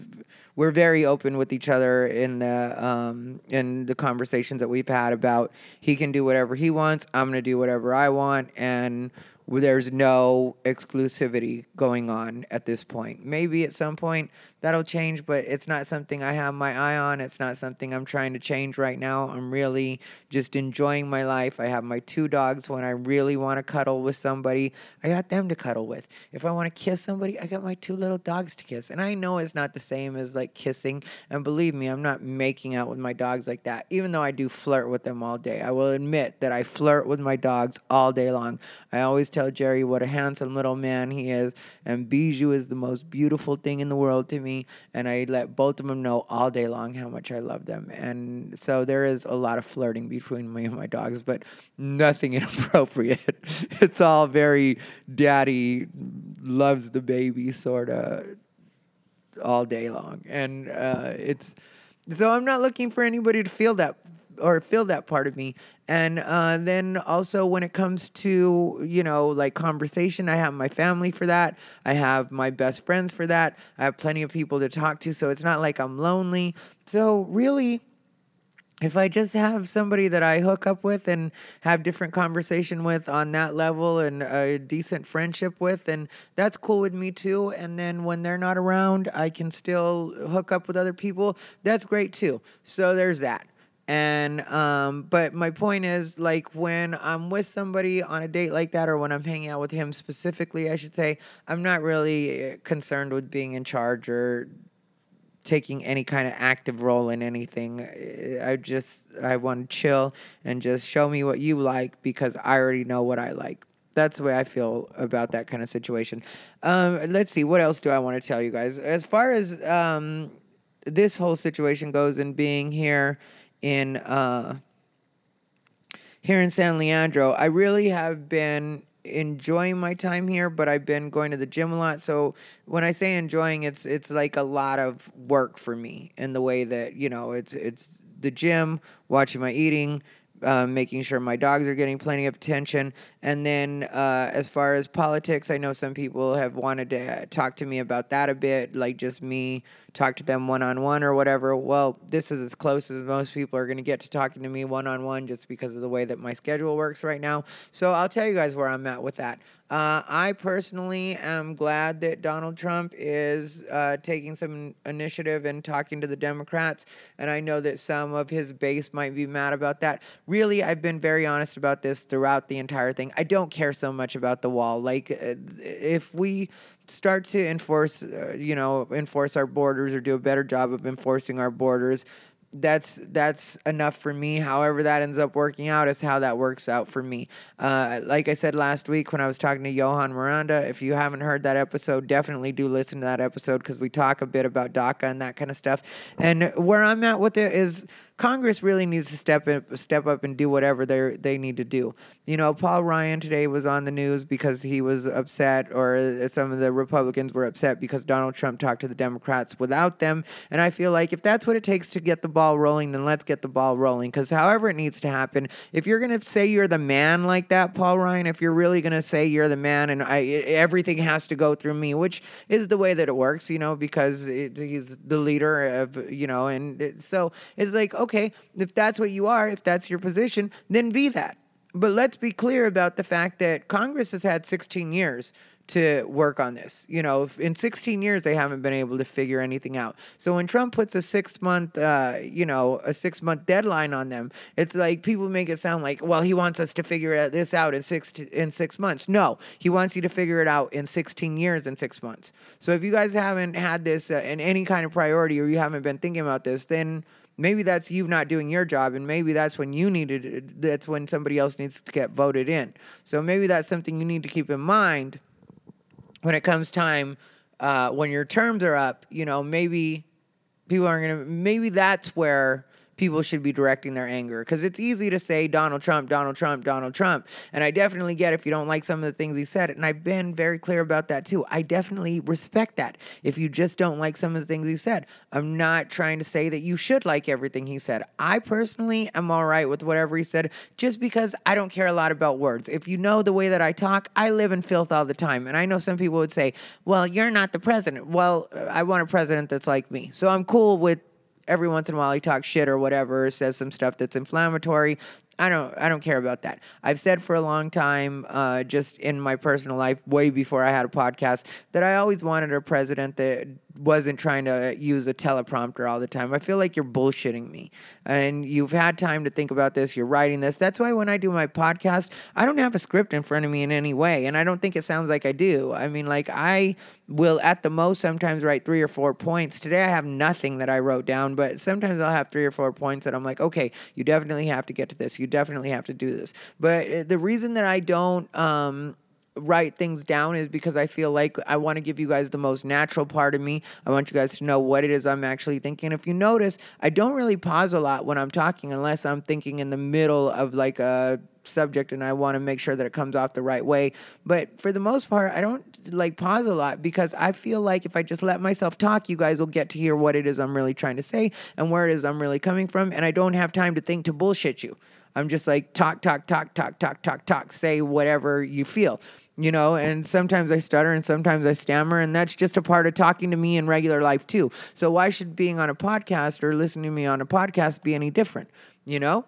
we're very open with each other in the um, in the conversations that we've had about he can do whatever he wants. I'm gonna do whatever I want, and there's no exclusivity going on at this point. Maybe at some point that'll change, but it's not something I have my eye on. It's not something I'm trying to change right now. I'm really just enjoying my life. I have my two dogs when I really want to cuddle with somebody. I got them to cuddle with. If I want to kiss somebody, I got my two little dogs to kiss. And I know it's not the same as like kissing. And believe me, I'm not making out with my dogs like that, even though I do flirt with them all day. I will admit that I flirt with my dogs all day long. I always tell Jerry what a handsome little man he is. And Bijou is the most beautiful thing in the world to me me, and I let both of them know all day long how much I love them. And so there is a lot of flirting between me and my dogs, but nothing inappropriate. it's all very daddy loves the baby sort of all day long, and uh, it's so I'm not looking for anybody to feel that or feel that part of me. And uh, then also when it comes to you know like conversation, I have my family for that. I have my best friends for that. I have plenty of people to talk to, so it's not like I'm lonely. So really if I just have somebody that I hook up with and have different conversation with on that level and a decent friendship with, and that's cool with me too. And then when they're not around, I can still hook up with other people. That's great too. So there's that. And um, but my point is like when I'm with somebody on a date like that, or when I'm hanging out with him specifically, I should say, I'm not really concerned with being in charge or taking any kind of active role in anything. I just I want to chill and just show me what you like because I already know what I like. That's the way I feel about that kind of situation. Um, let's see, what else do I want to tell you guys? As far as um, this whole situation goes, and being here in uh, here in San Leandro, I really have been enjoying my time here, but I've been going to the gym a lot. So when I say enjoying, it's it's like a lot of work for me in the way that you know it's it's the gym, watching my eating, um, making sure my dogs are getting plenty of attention. And then, uh, as far as politics, I know some people have wanted to talk to me about that a bit, like just me talk to them one on one or whatever. Well, this is as close as most people are going to get to talking to me one on one just because of the way that my schedule works right now. So I'll tell you guys where I'm at with that. Uh, I personally am glad that Donald Trump is uh, taking some initiative and talking to the Democrats, and I know that some of his base might be mad about that. Really, I've been very honest about this throughout the entire thing. I don't care so much about the wall. Like, uh, if we start to enforce, uh, you know, enforce our borders or do a better job of enforcing our borders, that's that's enough for me. However, that ends up working out is how that works out for me. Uh, like I said last week when I was talking to Johan Miranda, if you haven't heard that episode, definitely do listen to that episode because we talk a bit about DACA and that kind of stuff. And where I'm at with it is Congress really needs to step in, step up and do whatever they they need to do. You know, Paul Ryan today was on the news because he was upset, or uh, some of the Republicans were upset because Donald Trump talked to the Democrats without them. And I feel like if that's what it takes to get the ball rolling, then let's get the ball rolling. Because however it needs to happen, if you're gonna say you're the man like that, Paul Ryan, if you're really gonna say you're the man and I, everything has to go through me, which is the way that it works, you know, because it, he's the leader of, you know, and it, so it's like okay okay, if that's what you are, if that's your position, then be that. But let's be clear about the fact that Congress has had 16 years to work on this. You know, in 16 years they haven't been able to figure anything out. So when Trump puts a six month, uh, you know, a six month deadline on them, it's like people make it sound like, well, he wants us to figure this out in six in six months. No, he wants you to figure it out in 16 years in six months. So if you guys haven't had this uh, in any kind of priority or you haven't been thinking about this, then maybe that's you not doing your job and maybe that's when you needed that's when somebody else needs to get voted in. So maybe that's something you need to keep in mind when it comes time uh, when your terms are up you know maybe people aren't gonna maybe that's where people should be directing their anger because it's easy to say Donald Trump, Donald Trump, Donald Trump. And I definitely get if you don't like some of the things he said. And I've been very clear about that too. I definitely respect that. If you just don't like some of the things he said, I'm not trying to say that you should like everything he said. I personally am all right with whatever he said just because I don't care a lot about words. If you know the way that I talk, I live in filth all the time. And I know some people would say, well, you're not the president. Well, I want a president that's like me. So I'm cool with every once in a while he talks shit or whatever, says some stuff that's inflammatory. I don't I don't care about that. I've said for a long time, uh, just in my personal life, way before I had a podcast, that I always wanted a president that wasn't trying to use a teleprompter all the time. I feel like you're bullshitting me. And you've had time to think about this, you're writing this. That's why when I do my podcast, I don't have a script in front of me in any way. And I don't think it sounds like I do. I mean, like, I will at the most sometimes write three or four points. Today I have nothing that I wrote down, but sometimes I'll have three or four points that I'm like, okay, you definitely have to get to this. You definitely have to do this. But uh, the reason that I don't, um, write things down is because I feel like I want to give you guys the most natural part of me. I want you guys to know what it is I'm actually thinking. If you notice, I don't really pause a lot when I'm talking unless I'm thinking in the middle of like a subject and I want to make sure that it comes off the right way. But for the most part, I don't like pause a lot because I feel like if I just let myself talk, you guys will get to hear what it is I'm really trying to say and where it is I'm really coming from. And I don't have time to think to bullshit you. I'm just like talk, talk, talk, talk, talk, talk, talk, say whatever you feel you know, and sometimes I stutter and sometimes I stammer, and that's just a part of talking to me in regular life too. So why should being on a podcast or listening to me on a podcast be any different, you know?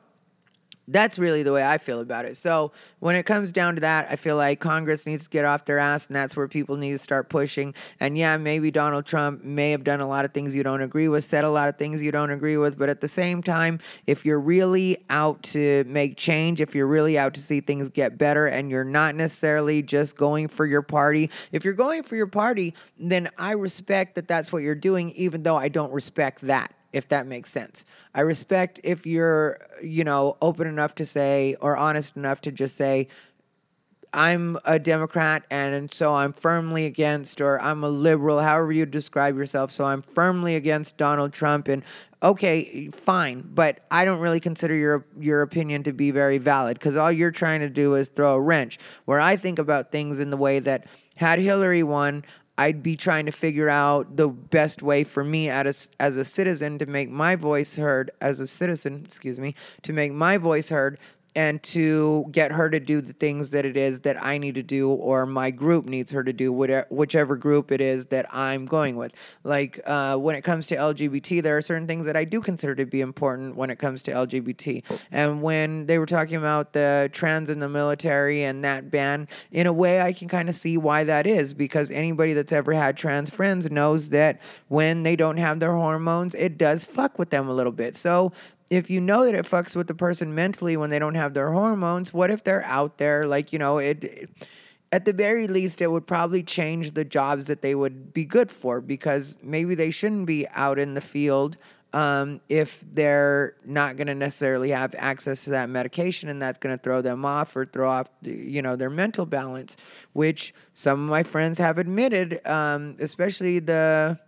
That's really the way I feel about it. So when it comes down to that, I feel like Congress needs to get off their ass, and that's where people need to start pushing. And yeah, maybe Donald Trump may have done a lot of things you don't agree with, said a lot of things you don't agree with, but at the same time, if you're really out to make change, if you're really out to see things get better, and you're not necessarily just going for your party, if you're going for your party, then I respect that that's what you're doing, even though I don't respect that if that makes sense. I respect if you're, you know, open enough to say or honest enough to just say, I'm a Democrat and so I'm firmly against, or I'm a liberal, however you describe yourself. So I'm firmly against Donald Trump. And okay, fine, but I don't really consider your your opinion to be very valid because all you're trying to do is throw a wrench. Where I think about things in the way that had Hillary won, I'd be trying to figure out the best way for me as a, as a citizen to make my voice heard, as a citizen, excuse me, to make my voice heard and to get her to do the things that it is that I need to do or my group needs her to do, whatever, whichever group it is that I'm going with. Like uh, when it comes to LGBT, there are certain things that I do consider to be important when it comes to LGBT. And when they were talking about the trans in the military and that ban, in a way, I can kind of see why that is because anybody that's ever had trans friends knows that when they don't have their hormones, it does fuck with them a little bit. So if you know that it fucks with the person mentally when they don't have their hormones, what if they're out there like, you know, it, it at the very least, it would probably change the jobs that they would be good for because maybe they shouldn't be out in the field um, if they're not going to necessarily have access to that medication and that's going to throw them off or throw off, you know, their mental balance, which some of my friends have admitted, um, especially the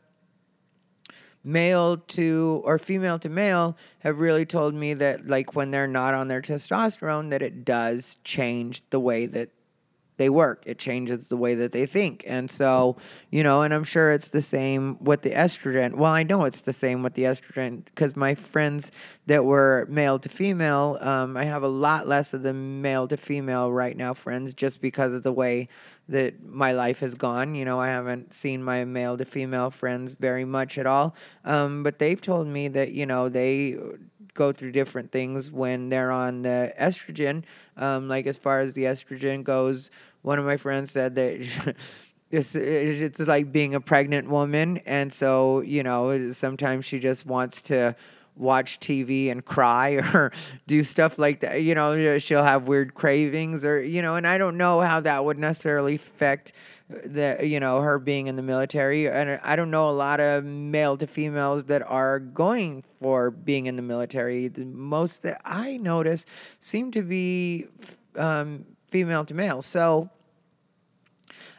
male to or female to male have really told me that like when they're not on their testosterone that it does change the way that they work. It changes the way that they think. And so you know and i'm sure it's the same with the estrogen. Well i know it's the same with the estrogen because my friends that were male to female um, i have a lot less of the male to female right now friends just because of the way that my life has gone. You know, I haven't seen my male to female friends very much at all. Um, but they've told me that, you know, they go through different things when they're on the estrogen. Um, like, as far as the estrogen goes, one of my friends said that. It's, it's like being a pregnant woman. And so, you know, sometimes she just wants to watch TV and cry or do stuff like that. You know, she'll have weird cravings or, you know, and I don't know how that would necessarily affect the, you know, her being in the military. And I don't know a lot of male to females that are going for being in the military. The most that I notice seem to be um, female to male. So,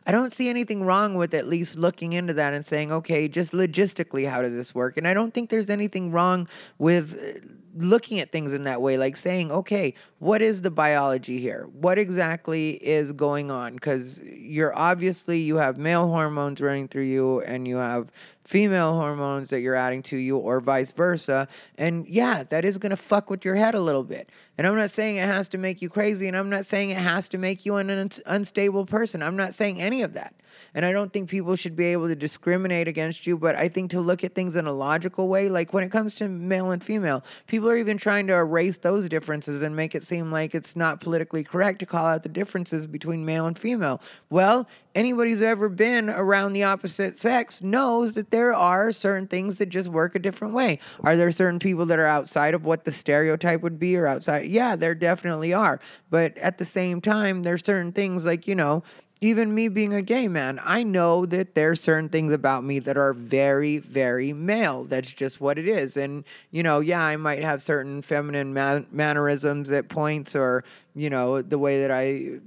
I don't see anything wrong with at least looking into that and saying, okay, just logistically, how does this work? And I don't think there's anything wrong with uh, looking at things in that way, like saying, okay, what is the biology here? What exactly is going on? Because you're obviously, you have male hormones running through you and you have female hormones that you're adding to you, or vice versa. And yeah, that is going to fuck with your head a little bit. And I'm not saying it has to make you crazy, and I'm not saying it has to make you an unstable person. I'm not saying any of that. And I don't think people should be able to discriminate against you, but I think to look at things in a logical way, like when it comes to male and female, people are even trying to erase those differences and make it seem like it's not politically correct to call out the differences between male and female. Well, anybody who's ever been around the opposite sex knows that there are certain things that just work a different way. Are there certain people that are outside of what the stereotype would be or outside? Yeah, there definitely are. But at the same time, there's certain things like, you know, even me being a gay man, I know that there are certain things about me that are very, very male. That's just what it is. And, you know, yeah, I might have certain feminine man- mannerisms at points or, you know, the way that I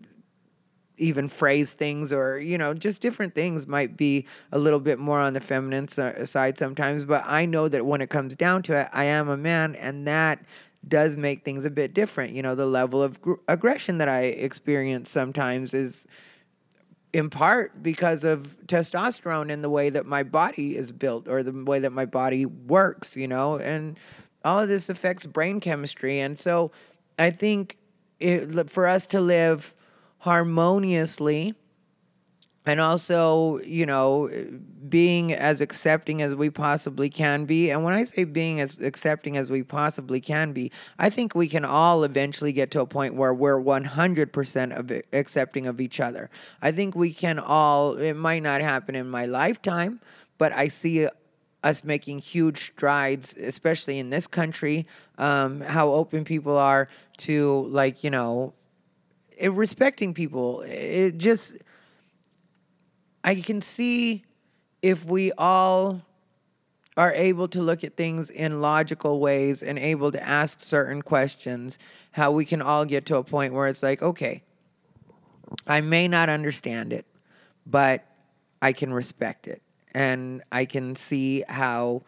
even phrase things or you know just different things might be a little bit more on the feminine side sometimes but i know that when it comes down to it i am a man and that does make things a bit different. You know, the level of gr- aggression that I experience sometimes is in part because of testosterone and the way that my body is built or the way that my body works, you know, and all of this affects brain chemistry. And so I think it, for us to live harmoniously and also, you know, being as accepting as we possibly can be. And when I say being as accepting as we possibly can be, I think we can all eventually get to a point where we're 100% of accepting of each other. I think we can all, it might not happen in my lifetime, but I see us making huge strides, especially in this country, um, how open people are to, like, you know, respecting people. It just I can see if we all are able to look at things in logical ways and able to ask certain questions, how we can all get to a point where it's like, okay, I may not understand it, but I can respect it. And I can see how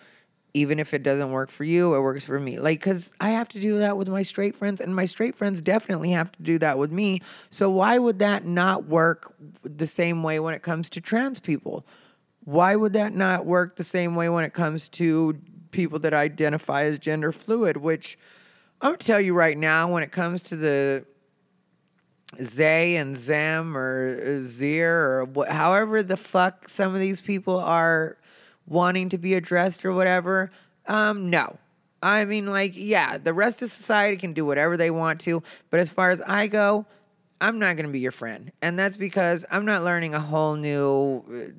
even if it doesn't work for you, it works for me. Like, because I have to do that with my straight friends, and my straight friends definitely have to do that with me. So, why would that not work the same way when it comes to trans people? Why would that not work the same way when it comes to people that identify as gender fluid? Which I'm gonna tell you right now, when it comes to the Zay and Zem or Zir or wh- however the fuck some of these people are wanting to be addressed or whatever. Um, no. I mean, like, yeah, the rest of society can do whatever they want to, but as far as I go, I'm not going to be your friend. And that's because I'm not learning a whole new uh,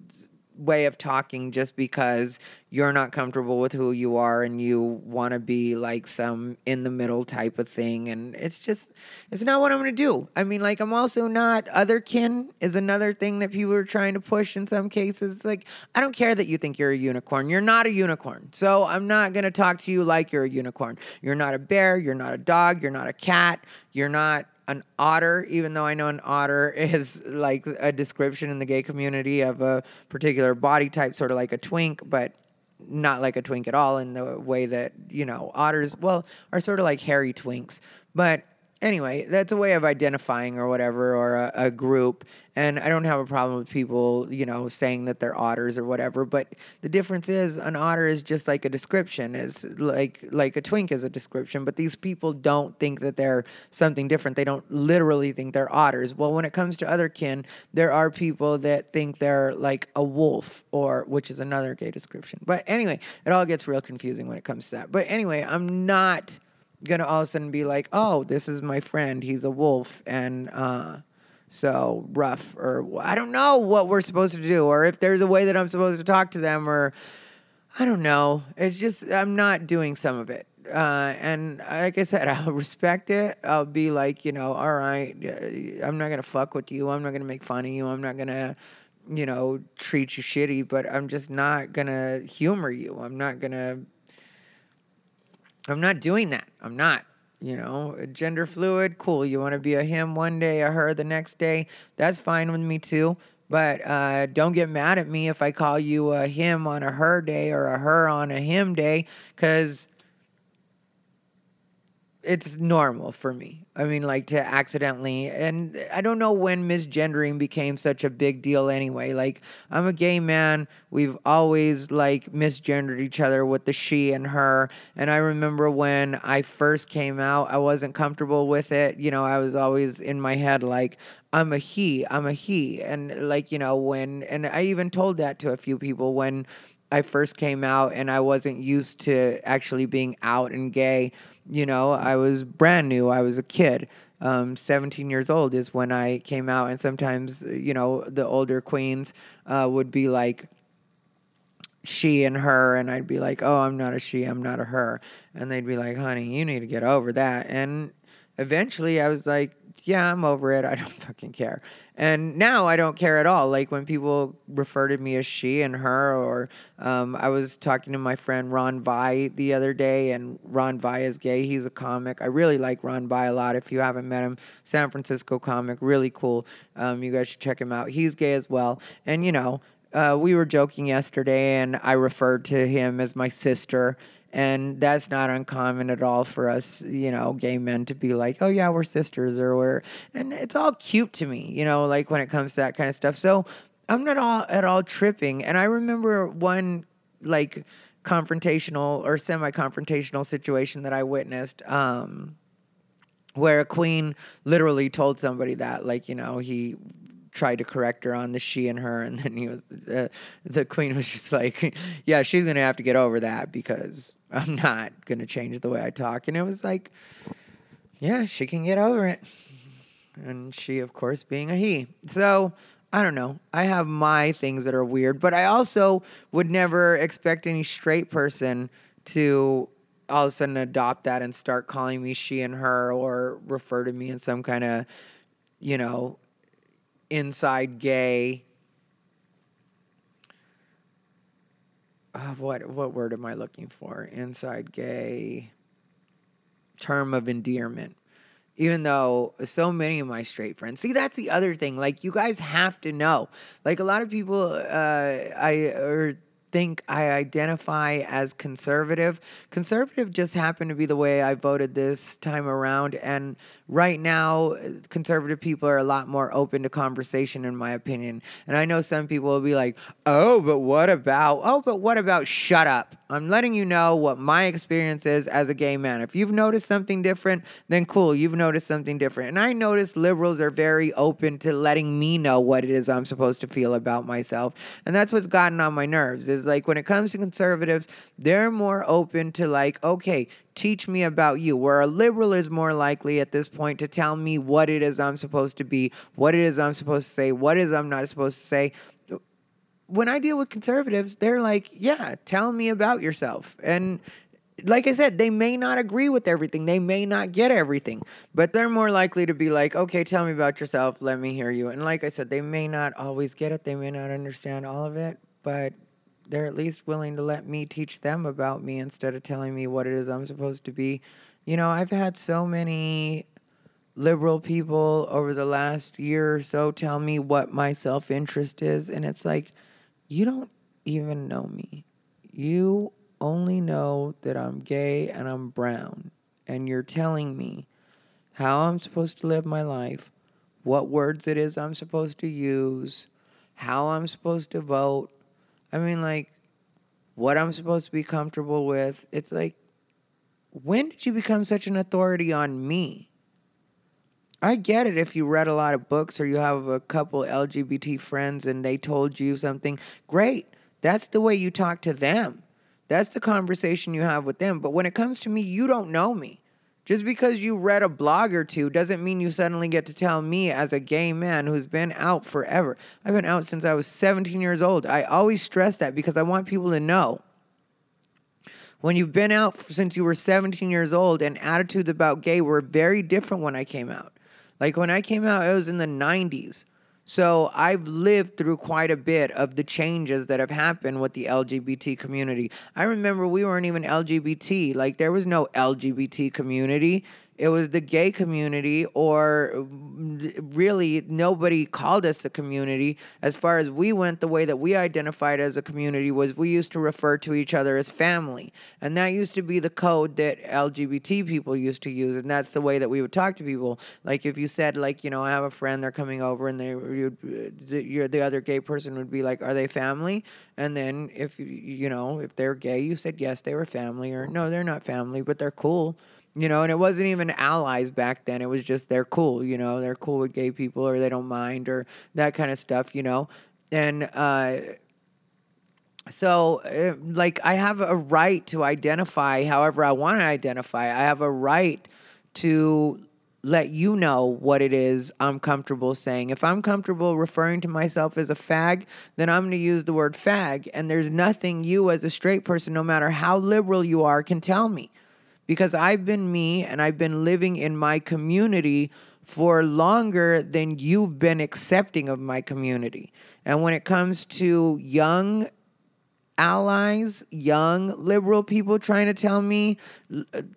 way of talking just because you're not comfortable with who you are and you want to be like some in the middle type of thing and it's just it's not what I'm going to do. I mean like I'm also not otherkin is another thing that people are trying to push in some cases. It's like I don't care that you think you're a unicorn. You're not a unicorn. So I'm not going to talk to you like you're a unicorn. You're not a bear, you're not a dog, you're not a cat, you're not an otter, even though I know an otter is like a description in the gay community of a particular body type, sort of like a twink, but not like a twink at all in the way that, you know, otters, well, are sort of like hairy twinks. But anyway, that's a way of identifying or whatever, or a, a, group. And I don't have a problem with people, you know, saying that they're otters or whatever. But the difference is, an otter is just like a description. It's like like a twink is a description. But these people don't think that they're something different. They don't literally think they're otters. Well, when it comes to otherkin, there are people that think they're like a wolf, or which is another gay description. But anyway, it all gets real confusing when it comes to that. But anyway, I'm not gonna all of a sudden be like, oh, this is my friend. He's a wolf, and uh, so rough, or I don't know what we're supposed to do, or if there's a way that I'm supposed to talk to them, or I don't know. It's just I'm not doing some of it. Uh, and like I said, I'll respect it. I'll be like, you know, all right, I'm not gonna fuck with you. I'm not gonna make fun of you. I'm not gonna, you know, treat you shitty. But I'm just not gonna humor you. I'm not gonna I'm not doing that. I'm not. You know, gender fluid, cool. You want to be a him one day, a her the next day. That's fine with me too. But uh, don't get mad at me if I call you a him on a her day or a her on a him day, because it's normal for me. I mean, like to accidentally, and I don't know when misgendering became such a big deal anyway. Like, I'm a gay man. We've always like misgendered each other with the she and her. And I remember when I first came out, I wasn't comfortable with it. You know, I was always in my head like, I'm a he, I'm a he. And like, you know, when, and I even told that to a few people when I first came out and I wasn't used to actually being out and gay you know, I was brand new. I was a kid. Um, 17 years old is when I came out, and sometimes, you know, the older queens uh, would be like, she and her, and I'd be like, oh, I'm not a she, I'm not a her. And they'd be like, honey, you need to get over that. And eventually I was like, yeah, I'm over it. I don't fucking care. And now I don't care at all. Like when people refer to me as she and her, or um, I was talking to my friend Ronn Vigh the other day, and Ronn Vigh is gay. He's a comic. I really like Ronn Vigh a lot. If you haven't met him, San Francisco comic, really cool. Um, you guys should check him out. He's gay as well. And you know, uh, we were joking yesterday, and I referred to him as my sister And that's not uncommon at all for us, you know, gay men to be like, oh, yeah, we're sisters or we're, and it's all cute to me, you know, like when it comes to that kind of stuff. So I'm not all at all tripping. And I remember one, like, confrontational or semi confrontational situation that I witnessed. Um, where a queen literally told somebody that, like, you know, he tried to correct her on the she and her, and then he was, uh, the queen was just like, yeah, she's gonna have to get over that because I'm not gonna change the way I talk, and it was like, yeah, she can get over it, and she, of course, being a he, so. I don't know. I have my things that are weird, but I also would never expect any straight person to all of a sudden adopt that and start calling me she and her or refer to me in some kind of, you know, inside gay. Uh, what what word am I looking for? Inside gay term of endearment. Even though so many of my straight friends, see, that's the other thing. Like, you guys have to know. Like, a lot of people, uh, I or think I identify as conservative. Conservative just happened to be the way I voted this time around. And right now, conservative people are a lot more open to conversation, in my opinion. And I know some people will be like, oh, but what about, oh, but what about shut up? I'm letting you know what my experience is as a gay man. If you've noticed something different, then cool, you've noticed something different. And I notice liberals are very open to letting me know what it is I'm supposed to feel about myself. And that's what's gotten on my nerves is like when it comes to conservatives, they're more open to like, okay, teach me about you. Where a liberal is more likely at this point to tell me what it is I'm supposed to be, what it is I'm supposed to say, what is I'm not supposed to say when I deal with conservatives, they're like, yeah, tell me about yourself. And like I said, they may not agree with everything. They may not get everything, but they're more likely to be like, okay, tell me about yourself. Let me hear you. And like I said, they may not always get it. They may not understand all of it, but they're at least willing to let me teach them about me instead of telling me what it is I'm supposed to be. You know, I've had so many liberal people over the last year or so tell me what my self interest is. And it's like, you don't even know me. You only know that I'm gay and I'm brown. And you're telling me how I'm supposed to live my life, what words it is I'm supposed to use, how I'm supposed to vote. I mean, like, what I'm supposed to be comfortable with. It's like, when did you become such an authority on me? I get it if you read a lot of books or you have a couple LGBT friends and they told you something. Great. That's the way you talk to them. That's the conversation you have with them. But when it comes to me, you don't know me. Just because you read a blog or two doesn't mean you suddenly get to tell me, as a gay man who's been out forever. I've been out since I was 17 years old. I always stress that because I want people to know. When you've been out since you were 17 years old and attitudes about gay were very different when I came out. Like when I came out, it was in the 90s. So I've lived through quite a bit of the changes that have happened with the LGBT community. I remember we weren't even LGBT. Like there was no LGBT community. It was the gay community, or mm, really nobody called us a community. As far as we went, the way that we identified as a community was we used to refer to each other as family. And that used to be the code that LGBT people used to use. And that's the way that we would talk to people. Like if you said, like, you know, I have a friend, they're coming over, and they, you, the, the other gay person would be like, are they family? And then if you know, if they're gay, you said yes, they were family, or no, they're not family, but they're cool you know, and it wasn't even allies back then. It was just they're cool, you know, they're cool with gay people or they don't mind or that kind of stuff, you know. And uh, so, uh, like, I have a right to identify however I want to identify. I have a right to let you know what it is I'm comfortable saying. If I'm comfortable referring to myself as a fag, then I'm going to use the word fag. And there's nothing you, as a straight person, no matter how liberal you are, can tell me because I've been me and I've been living in my community for longer than you've been accepting of my community. And when it comes to young allies, young liberal people trying to tell me,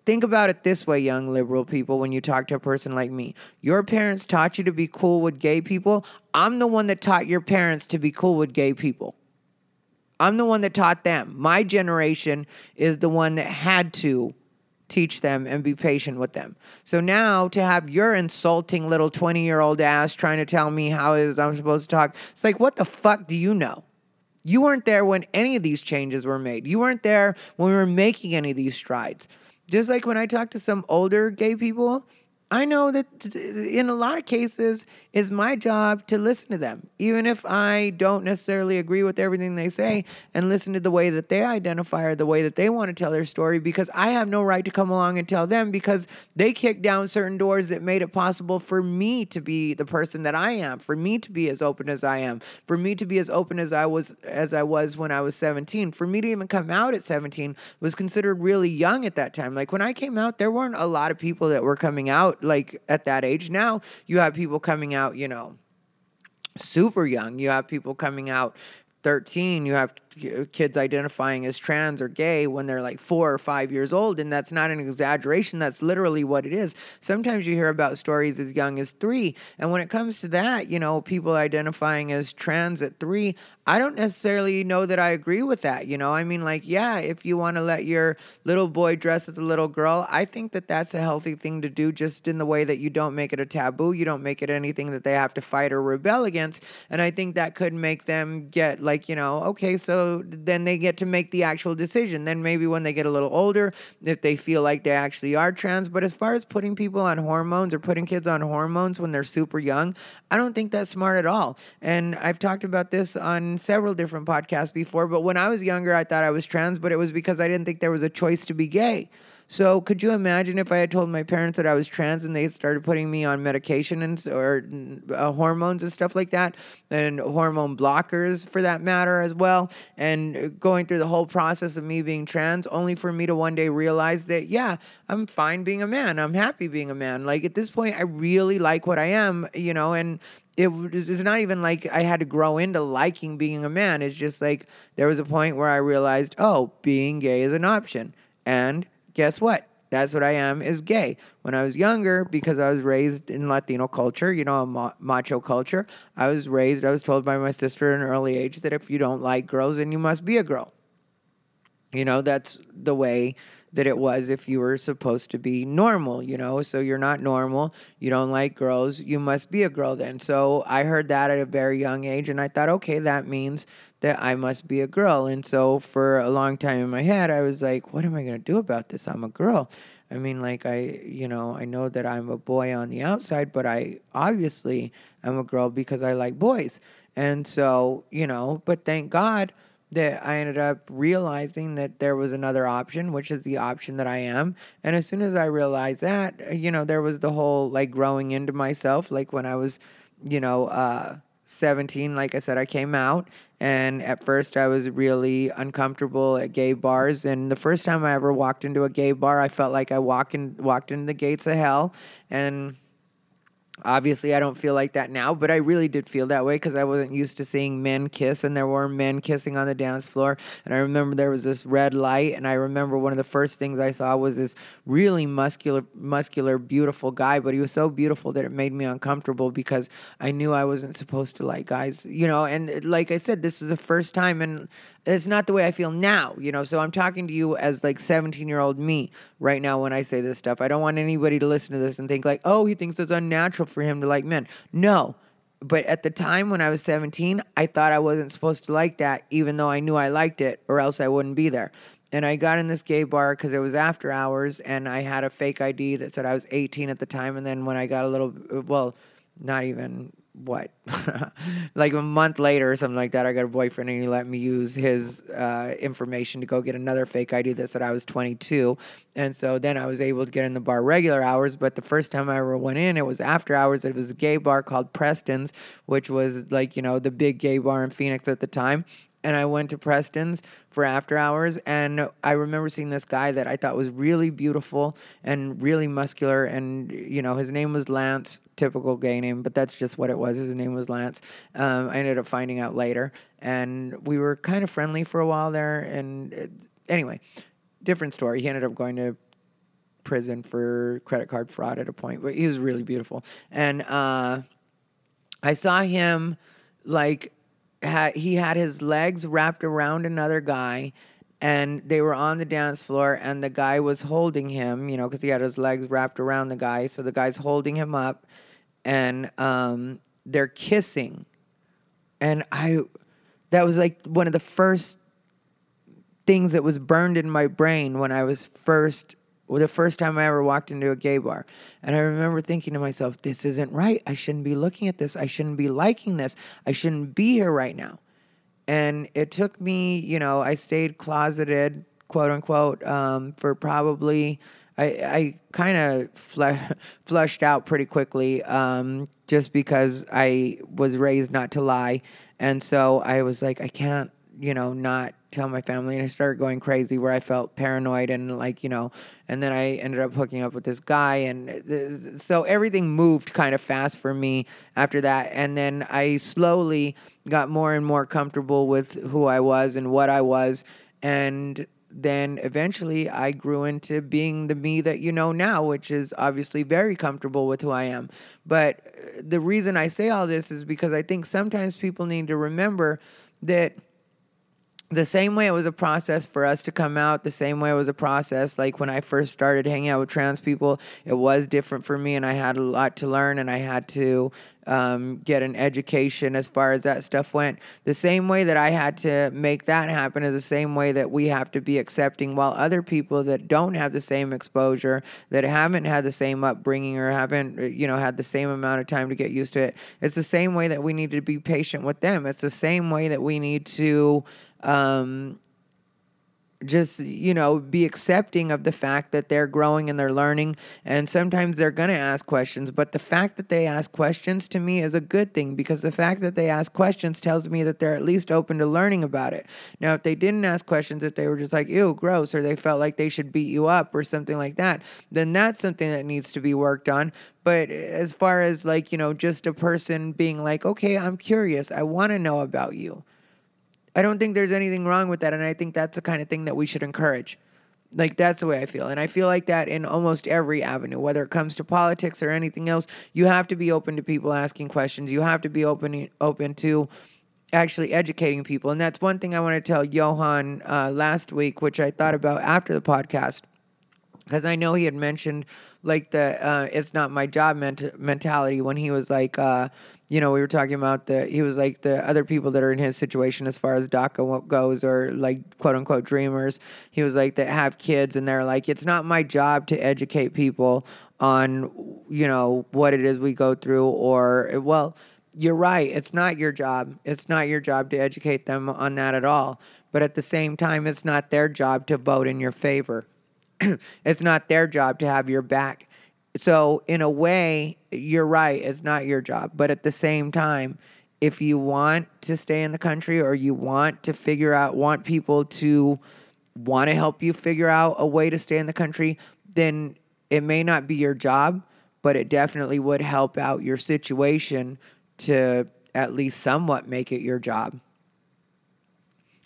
think about it this way, young liberal people, when you talk to a person like me. Your parents taught you to be cool with gay people. I'm the one that taught your parents to be cool with gay people. I'm the one that taught them. My generation is the one that had to teach them and be patient with them. So now to have your insulting little 20 year old ass trying to tell me how it is I'm supposed to talk, it's like, what the fuck do you know? You weren't there when any of these changes were made. You weren't there when we were making any of these strides. Just like when I talk to some older gay people, I know that in a lot of cases, it's my job to listen to them, even if I don't necessarily agree with everything they say, and listen to the way that they identify or the way that they want to tell their story, because I have no right to come along and tell them because they kicked down certain doors that made it possible for me to be the person that I am, for me to be as open as I am, for me to be as open as I was as I was when I was 17. For me to even come out at 17 was considered really young at that time. Like when I came out, there weren't a lot of people that were coming out like at that age. Now you have people coming out, you know, super young. You have people coming out 13, you have kids identifying as trans or gay when they're like four or five years old. And that's not an exaggeration. That's literally what it is. Sometimes you hear about stories as young as three. And when it comes to that, you know, people identifying as trans at three, I don't necessarily know that I agree with that. You know, I mean, like, yeah, if you want to let your little boy dress as a little girl, I think that that's a healthy thing to do just in the way that you don't make it a taboo. You don't make it anything that they have to fight or rebel against. And I think that could make them get, like, you know, okay, so then they get to make the actual decision. Then maybe when they get a little older, if they feel like they actually are trans. But as far as putting people on hormones or putting kids on hormones when they're super young, I don't think that's smart at all. And I've talked about this on several different podcasts before, but when I was younger, I thought I was trans, but it was because I didn't think there was a choice to be gay. So could you imagine if I had told my parents that I was trans and they started putting me on medication and or uh, hormones and stuff like that, and hormone blockers for that matter as well, and going through the whole process of me being trans, only for me to one day realize that yeah, I'm fine being a man, I'm happy being a man. Like at this point, I really like what I am, you know, and it it's not even like I had to grow into liking being a man. It's just like there was a point where I realized, oh, being gay is an option. And guess what? That's what I am is gay. When I was younger, because I was raised in Latino culture, you know, ma- macho culture, I was raised, I was told by my sister at an early age that if you don't like girls, then you must be a girl. You know, that's the way that it was if you were supposed to be normal, you know? So you're not normal, you don't like girls, you must be a girl then. So I heard that at a very young age and I thought, okay, that means that I must be a girl. And so for a long time in my head, I was like, what am I going to do about this? I'm a girl. I mean, like, I, you know, I know that I'm a boy on the outside, but I obviously am a girl because I like boys. And so, you know, but thank God that I ended up realizing that there was another option, which is the option that I am. And as soon as I realized that, you know, there was the whole like growing into myself. Like when I was, you know, uh, 17, like I said, I came out. And at first, I was really uncomfortable at gay bars. And the first time I ever walked into a gay bar, I felt like I walked in, walked into the gates of hell. And Obviously, I don't feel like that now, but I really did feel that way because I wasn't used to seeing men kiss, and there were men kissing on the dance floor. And I remember there was this red light, and I remember one of the first things I saw was this really muscular, muscular, beautiful guy. But he was so beautiful that it made me uncomfortable because I knew I wasn't supposed to like guys, you know. And like I said, this is the first time, and it's not the way I feel now, you know. So I'm talking to you as like 17 year old me right now when I say this stuff. I don't want anybody to listen to this and think like, oh, he thinks it's unnatural for him to like men. No. But at the time when I was 17, I thought I wasn't supposed to like that, even though I knew I liked it, or else I wouldn't be there. And I got in this gay bar because it was after hours, and I had a fake ID that said I was 18 at the time. And then when I got a little, well, not even what? Like a month later or something like that i got a boyfriend and he let me use his uh, information to go get another fake id that said i was 22 and so then i was able to get in the bar regular hours but the first time i ever went in it was after hours it was a gay bar called preston's which was like you know the big gay bar in phoenix at the time and I went to Preston's for after hours. And I remember seeing this guy that I thought was really beautiful and really muscular. And, you know, his name was Lance, typical gay name, but that's just what it was. His name was Lance. Um, I ended up finding out later. And we were kind of friendly for a while there. And uh, anyway, different story. He ended up going to prison for credit card fraud at a point, but he was really beautiful. And uh, I saw him like had he had his legs wrapped around another guy and they were on the dance floor and the guy was holding him you know because he had his legs wrapped around the guy so the guy's holding him up and um, they're kissing. And i that was like one of the first things that was burned in my brain when i was first the first time I ever walked into a gay bar. And I remember thinking to myself, this isn't right. I shouldn't be looking at this. I shouldn't be liking this. I shouldn't be here right now. And it took me, you know, I stayed closeted, quote unquote, um, for probably, I, I kind of fle- flushed out pretty quickly um, just because I was raised not to lie. And so I was like, I can't, you know, not tell my family and I started going crazy where I felt paranoid and like, you know, and then I ended up hooking up with this guy and so everything moved kind of fast for me after that and then I slowly got more and more comfortable with who I was and what I was and then eventually I grew into being the me that you know now, which is obviously very comfortable with who I am. But uh, the reason I say all this is because I think sometimes people need to remember that the same way it was a process for us to come out, the same way it was a process. Like when I first started hanging out with trans people, it was different for me, and I had a lot to learn, and I had to um, get an education as far as that stuff went. The same way that I had to make that happen is the same way that we have to be accepting, while other people that don't have the same exposure, that haven't had the same upbringing, or haven't, you know, had the same amount of time to get used to it, it's the same way that we need to be patient with them. It's the same way that we need to um, just you know be accepting of the fact that they're growing and they're learning. And sometimes they're going to ask questions but the fact that they ask questions to me is a good thing because the fact that they ask questions tells me that they're at least open to learning about it. Now if they didn't ask questions if they were just like ew gross or they felt like they should beat you up or something like that then that's something that needs to be worked on. But as far as like you know just a person being like okay i'm curious. I want to know about you I don't think there's anything wrong with that. And I think that's the kind of thing that we should encourage. Like, that's the way I feel. And I feel like that in almost every avenue, whether it comes to politics or anything else, you have to be open to people asking questions. You have to be open, open to actually educating people. And that's one thing I want to tell Johan uh, last week, which I thought about after the podcast. Because I know he had mentioned like the uh, it's not my job ment- mentality when he was like, uh, you know, we were talking about the he was like the other people that are in his situation as far as DACA goes, or like quote unquote dreamers. He was like that have kids, and they're like, it's not my job to educate people on you know what it is we go through, or well, you're right, it's not your job. It's not your job to educate them on that at all. But at the same time, it's not their job to vote in your favor. it's not their job to have your back so, in a way, you're right. It's not your job. But at the same time, if you want to stay in the country or you want to figure out, want people to want to help you figure out a way to stay in the country, then it may not be your job, but it definitely would help out your situation to at least somewhat make it your job.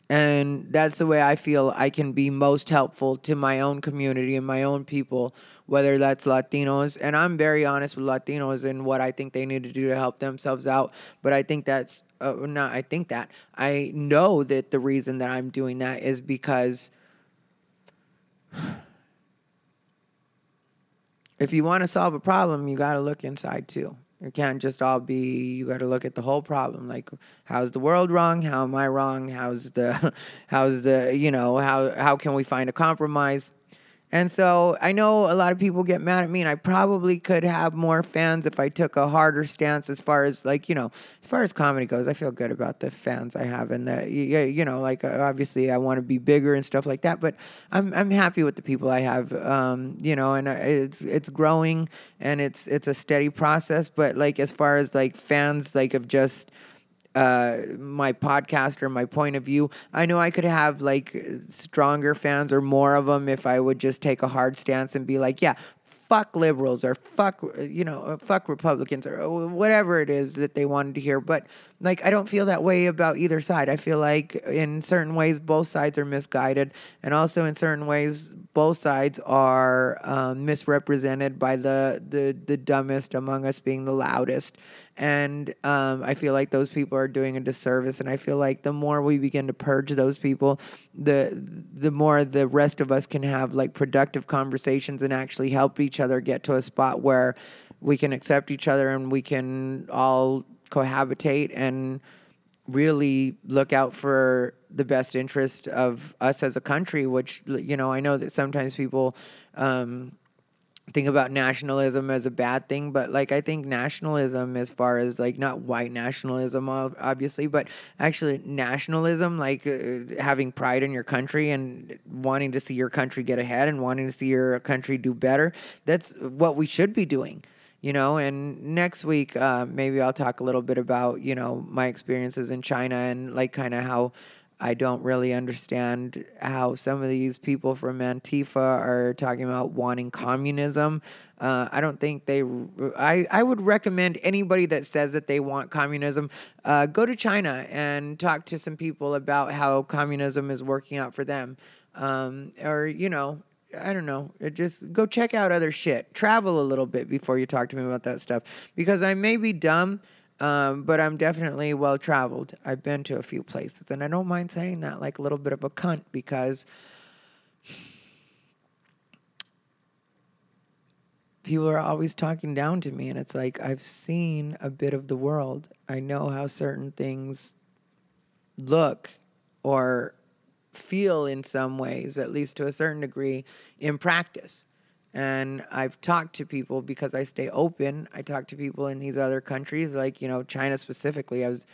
And that's the way I feel I can be most helpful to my own community and my own people whether that's Latinos. And I'm very honest with Latinos and what I think they need to do to help themselves out. But I think that's uh, not, I think that. I know that the reason that I'm doing that is because if you want to solve a problem, you got to look inside too. It can't just all be you got to look at the whole problem. Like how's the world wrong? How am I wrong? How's the how's the you know, how how can we find a compromise? And so I know a lot of people get mad at me, and I probably could have more fans if I took a harder stance as far as like you know, as far as comedy goes. I feel good about the fans I have, and that you know, like uh, obviously I want to be bigger and stuff like that. But I'm I'm happy with the people I have, um, you know, and uh, it's it's growing and it's it's a steady process. But like as far as like fans, like of just uh, my podcast or my point of view. I know I could have like stronger fans or more of them if I would just take a hard stance and be like, yeah, fuck liberals or fuck you know fuck republicans or whatever it is that they wanted to hear. But like i don't feel that way about either side. I feel like in certain ways both sides are misguided. And also in certain ways both sides are um, misrepresented by the, the the dumbest among us being the loudest And um, I feel like those people are doing a disservice. And I feel like the more we begin to purge those people, the the more the rest of us can have like productive conversations and actually help each other get to a spot where we can accept each other and we can all cohabitate and really look out for the best interest of us as a country which you know i know that sometimes people um, think about nationalism as a bad thing but like i think nationalism as far as like not white nationalism obviously but actually nationalism like uh, having pride in your country and wanting to see your country get ahead and wanting to see your country do better that's what we should be doing you know? And next week uh, maybe i'll talk a little bit about you know my experiences in china and like kind of how i don't really understand how some of these people from antifa are talking about wanting communism uh, i don't think they I, I would recommend anybody that says that they want communism uh, go to china and talk to some people about how communism is working out for them um, or you know I don't know. Just go check out other shit. Travel a little bit before you talk to me about that stuff because I may be dumb, um, but I'm definitely well traveled. I've been to a few places, and I don't mind saying that like a little bit of a cunt because people are always talking down to me, and it's like I've seen a bit of the world. I know how certain things look or feel in some ways, at least to a certain degree, in practice. And I've talked to people because I stay open. I talk to people in these other countries, like, you know, China specifically. I was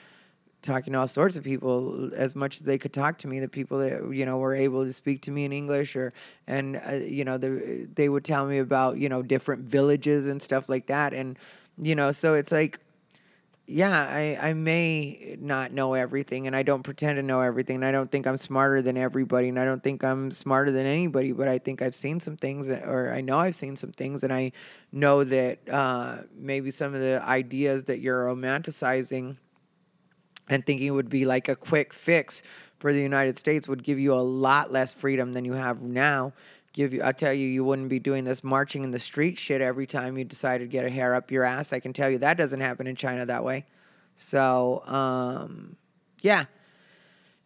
talking to all sorts of people as much as they could talk to me the people that you know were able to speak to me in english or and uh, you know the, they would tell me about you know different villages and stuff like that and you know so it's like yeah, I, I may not know everything and I don't pretend to know everything. And I don't think I'm smarter than everybody and I don't think I'm smarter than anybody, but I think I've seen some things that, or I know I've seen some things and I know that uh, maybe some of the ideas that you're romanticizing and thinking would be like a quick fix for the United States would give you a lot less freedom than you have now give you I tell you you wouldn't be doing this marching in the street shit every time you decide to get a hair up your ass. I can tell you that doesn't happen in China that way. So, um, yeah.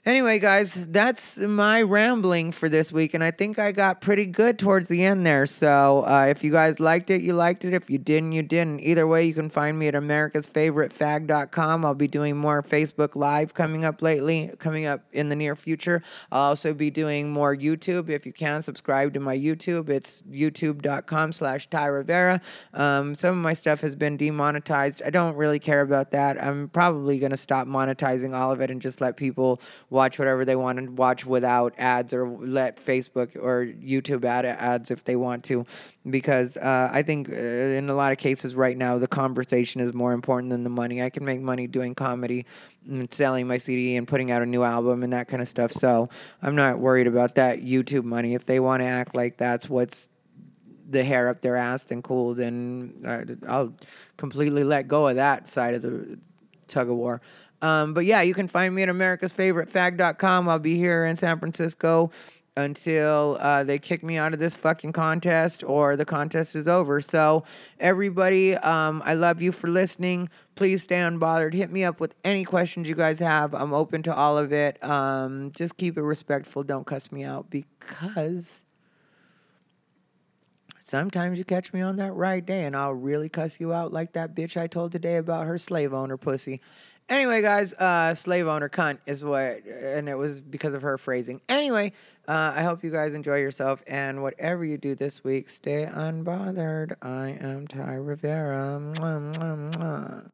Anyway, guys, that's my rambling for this week, and I think I got pretty good towards the end there. So, uh, if you guys liked it, you liked it. If you didn't, you didn't. Either way, you can find me at americasfavoritefag.com. I'll be doing more Facebook Live coming up lately, coming up in the near future. I'll also be doing more YouTube. If you can, subscribe to my YouTube. It's youtube.com slash Ty Rivera. Um, some of my stuff has been demonetized. I don't really care about that. I'm probably going to stop monetizing all of it and just let people watch whatever they want to watch without ads or let Facebook or YouTube add ads if they want to. Because uh, I think uh, in a lot of cases right now, the conversation is more important than the money. I can make money doing comedy and selling my CD and putting out a new album and that kind of stuff. So I'm not worried about that YouTube money. If they want to act like that's what's the hair up their ass, and cool. Then uh, I'll completely let go of that side of the tug of war. Um, but yeah, you can find me at americasfavoritefag.com. I'll be here in San Francisco until uh, they kick me out of this fucking contest or the contest is over. So, everybody, um, I love you for listening. Please stay unbothered. Hit me up with any questions you guys have. I'm open to all of it. Um, just keep it respectful. Don't cuss me out because sometimes you catch me on that right day and I'll really cuss you out like that bitch I told today about her slave owner pussy. Anyway, guys, uh, slave owner cunt is what, and it was because of her phrasing. Anyway, uh, I hope you guys enjoy yourself, and whatever you do this week, stay unbothered. I am Ty Rivera. Mwah, mwah, mwah.